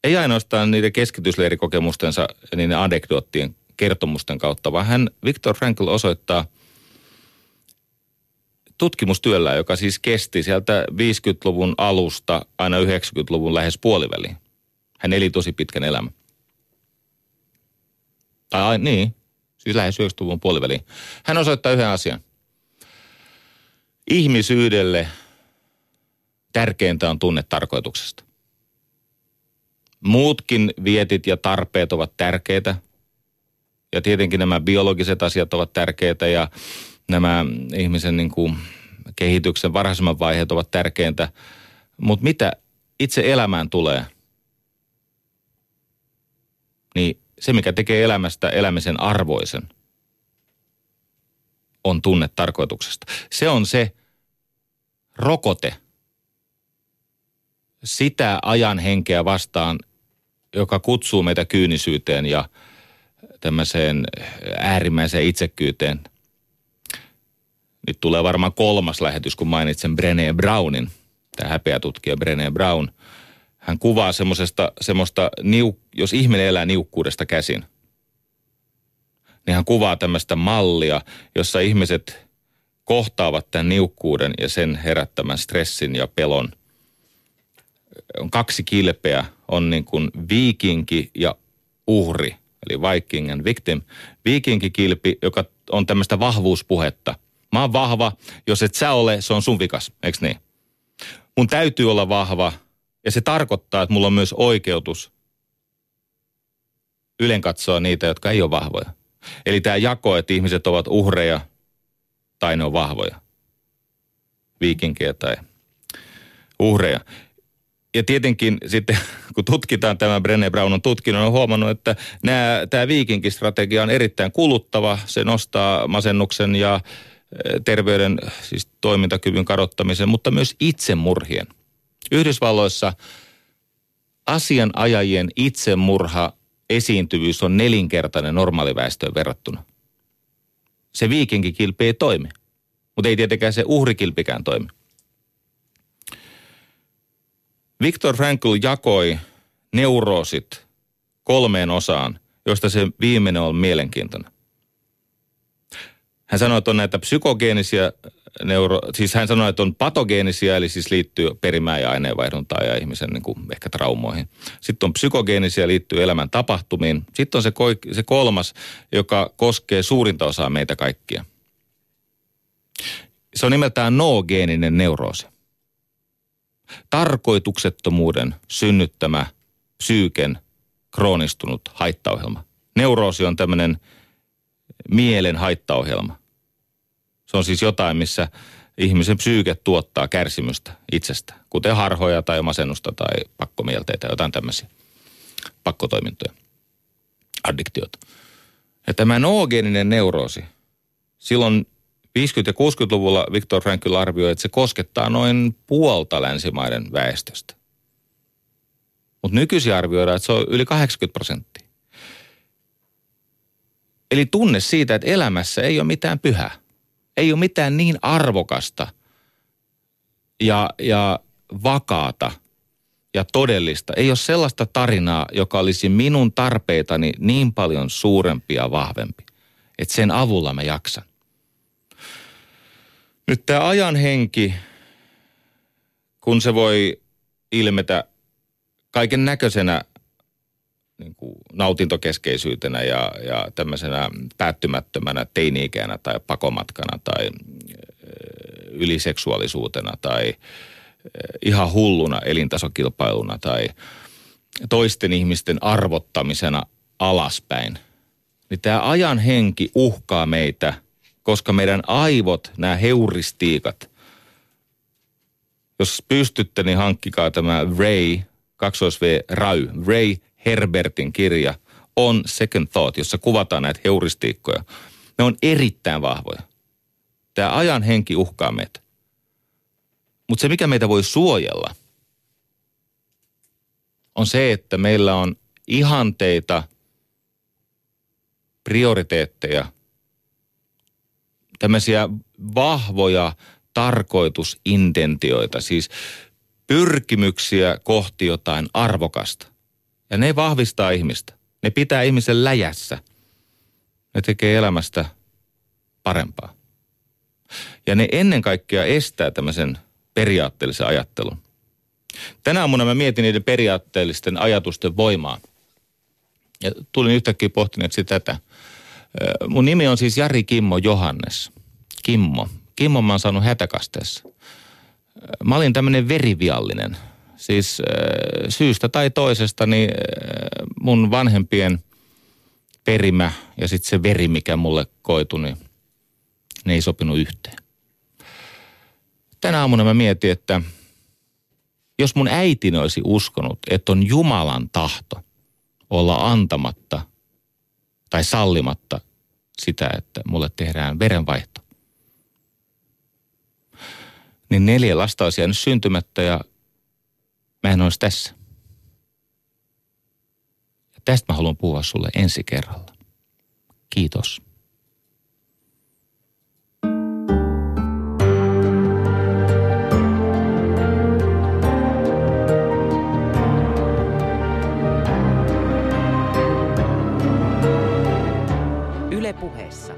ei ainoastaan niiden keskitysleirikokemustensa niiden anekdoottien kertomusten kautta, vaan hän, Viktor Frankl osoittaa tutkimustyöllä, joka siis kesti sieltä 50-luvun alusta aina 90-luvun lähes puoliväliin. Hän eli tosi pitkän elämän. Tai niin, siis lähes 90-luvun puoliväliin. Hän osoittaa yhden asian. Ihmisyydelle tärkeintä on tunne tarkoituksesta. Muutkin vietit ja tarpeet ovat tärkeitä. Ja tietenkin nämä biologiset asiat ovat tärkeitä ja nämä ihmisen niin kuin kehityksen varhaisemman vaiheet ovat tärkeintä. Mutta mitä itse elämään tulee – niin se, mikä tekee elämästä elämisen arvoisen, on tunne tarkoituksesta. Se on se rokote sitä ajan henkeä vastaan, joka kutsuu meitä kyynisyyteen ja tämmöiseen äärimmäiseen itsekyyteen. Nyt tulee varmaan kolmas lähetys, kun mainitsen Brené Brownin, tämä häpeätutkija Brené Brown – hän kuvaa semmoisesta, semmoista, niuk, jos ihminen elää niukkuudesta käsin, niin hän kuvaa tämmöistä mallia, jossa ihmiset kohtaavat tämän niukkuuden ja sen herättämän stressin ja pelon. On kaksi kilpeä, on niin kuin viikinki ja uhri, eli Viking and victim. Viikinkikilpi, joka on tämmöistä vahvuuspuhetta. Mä oon vahva, jos et sä ole, se on sun vikas, eikö niin? Mun täytyy olla vahva, ja se tarkoittaa, että mulla on myös oikeutus ylen katsoa niitä, jotka ei ole vahvoja. Eli tämä jako, että ihmiset ovat uhreja tai ne on vahvoja. Viikinkiä tai uhreja. Ja tietenkin sitten, kun tutkitaan tämä Brené Brown on tutkinut, on huomannut, että nämä, tämä viikinkistrategia on erittäin kuluttava. Se nostaa masennuksen ja eh, terveyden, siis toimintakyvyn kadottamisen, mutta myös itsemurhien – Yhdysvalloissa asianajajien itsemurha esiintyvyys on nelinkertainen normaaliväestöön verrattuna. Se viikinkikilpi ei toimi, mutta ei tietenkään se uhrikilpikään toimi. Viktor Frankl jakoi neuroosit kolmeen osaan, joista se viimeinen on mielenkiintoinen. Hän sanoi, että on näitä psykogeenisia neuro, siis hän sanoi, että on patogeenisia, eli siis liittyy perimään ja aineenvaihduntaan ja ihmisen niin kuin ehkä traumoihin. Sitten on psykogeenisia, liittyy elämän tapahtumiin. Sitten on se, se kolmas, joka koskee suurinta osaa meitä kaikkia. Se on nimeltään noogeeninen neuroosi. Tarkoituksettomuuden synnyttämä psyyken kroonistunut haittaohjelma. Neuroosi on tämmöinen mielen haittaohjelma. Se on siis jotain, missä ihmisen psyyke tuottaa kärsimystä itsestä, kuten harhoja tai masennusta tai pakkomielteitä, jotain tämmöisiä pakkotoimintoja, addiktiota. Ja tämä noogeeninen neuroosi, silloin 50- ja 60-luvulla Viktor Frankl arvioi, että se koskettaa noin puolta länsimaiden väestöstä. Mutta nykyisin arvioidaan, että se on yli 80 prosenttia. Eli tunne siitä, että elämässä ei ole mitään pyhää ei ole mitään niin arvokasta ja, ja vakaata ja todellista. Ei ole sellaista tarinaa, joka olisi minun tarpeitani niin paljon suurempi ja vahvempi, että sen avulla mä jaksan. Nyt tämä ajan henki, kun se voi ilmetä kaiken näköisenä niin kuin nautintokeskeisyytenä ja, ja tämmöisenä päättymättömänä teini-ikänä tai pakomatkana tai yliseksuaalisuutena tai ihan hulluna elintasokilpailuna tai toisten ihmisten arvottamisena alaspäin. Niin tämä ajan henki uhkaa meitä, koska meidän aivot, nämä heuristiikat, jos pystytte, niin hankkikaa tämä Ray, 2 V Ray, Ray Herbertin kirja on Second Thought, jossa kuvataan näitä heuristiikkoja. Ne on erittäin vahvoja. Tämä ajan henki uhkaa meitä. Mutta se, mikä meitä voi suojella, on se, että meillä on ihanteita, prioriteetteja, tämmöisiä vahvoja tarkoitusintentioita, siis pyrkimyksiä kohti jotain arvokasta. Ja ne vahvistaa ihmistä. Ne pitää ihmisen läjässä. Ne tekee elämästä parempaa. Ja ne ennen kaikkea estää tämmöisen periaatteellisen ajattelun. Tänä aamuna mä mietin niiden periaatteellisten ajatusten voimaa. Ja tulin yhtäkkiä pohtineeksi tätä. Mun nimi on siis Jari Kimmo Johannes. Kimmo. Kimmo mä oon saanut hätäkasteessa. Mä olin tämmöinen veriviallinen. Siis syystä tai toisesta niin mun vanhempien perimä ja sitten se veri, mikä mulle koitui, niin ne ei sopinut yhteen. Tänä aamuna mä mietin, että jos mun äitini olisi uskonut, että on Jumalan tahto olla antamatta tai sallimatta sitä, että mulle tehdään verenvaihto, niin neljä lasta olisi jäänyt syntymättä ja mä en olisi tässä. Ja tästä mä haluan puhua sulle ensi kerralla. Kiitos. Yle puheessa.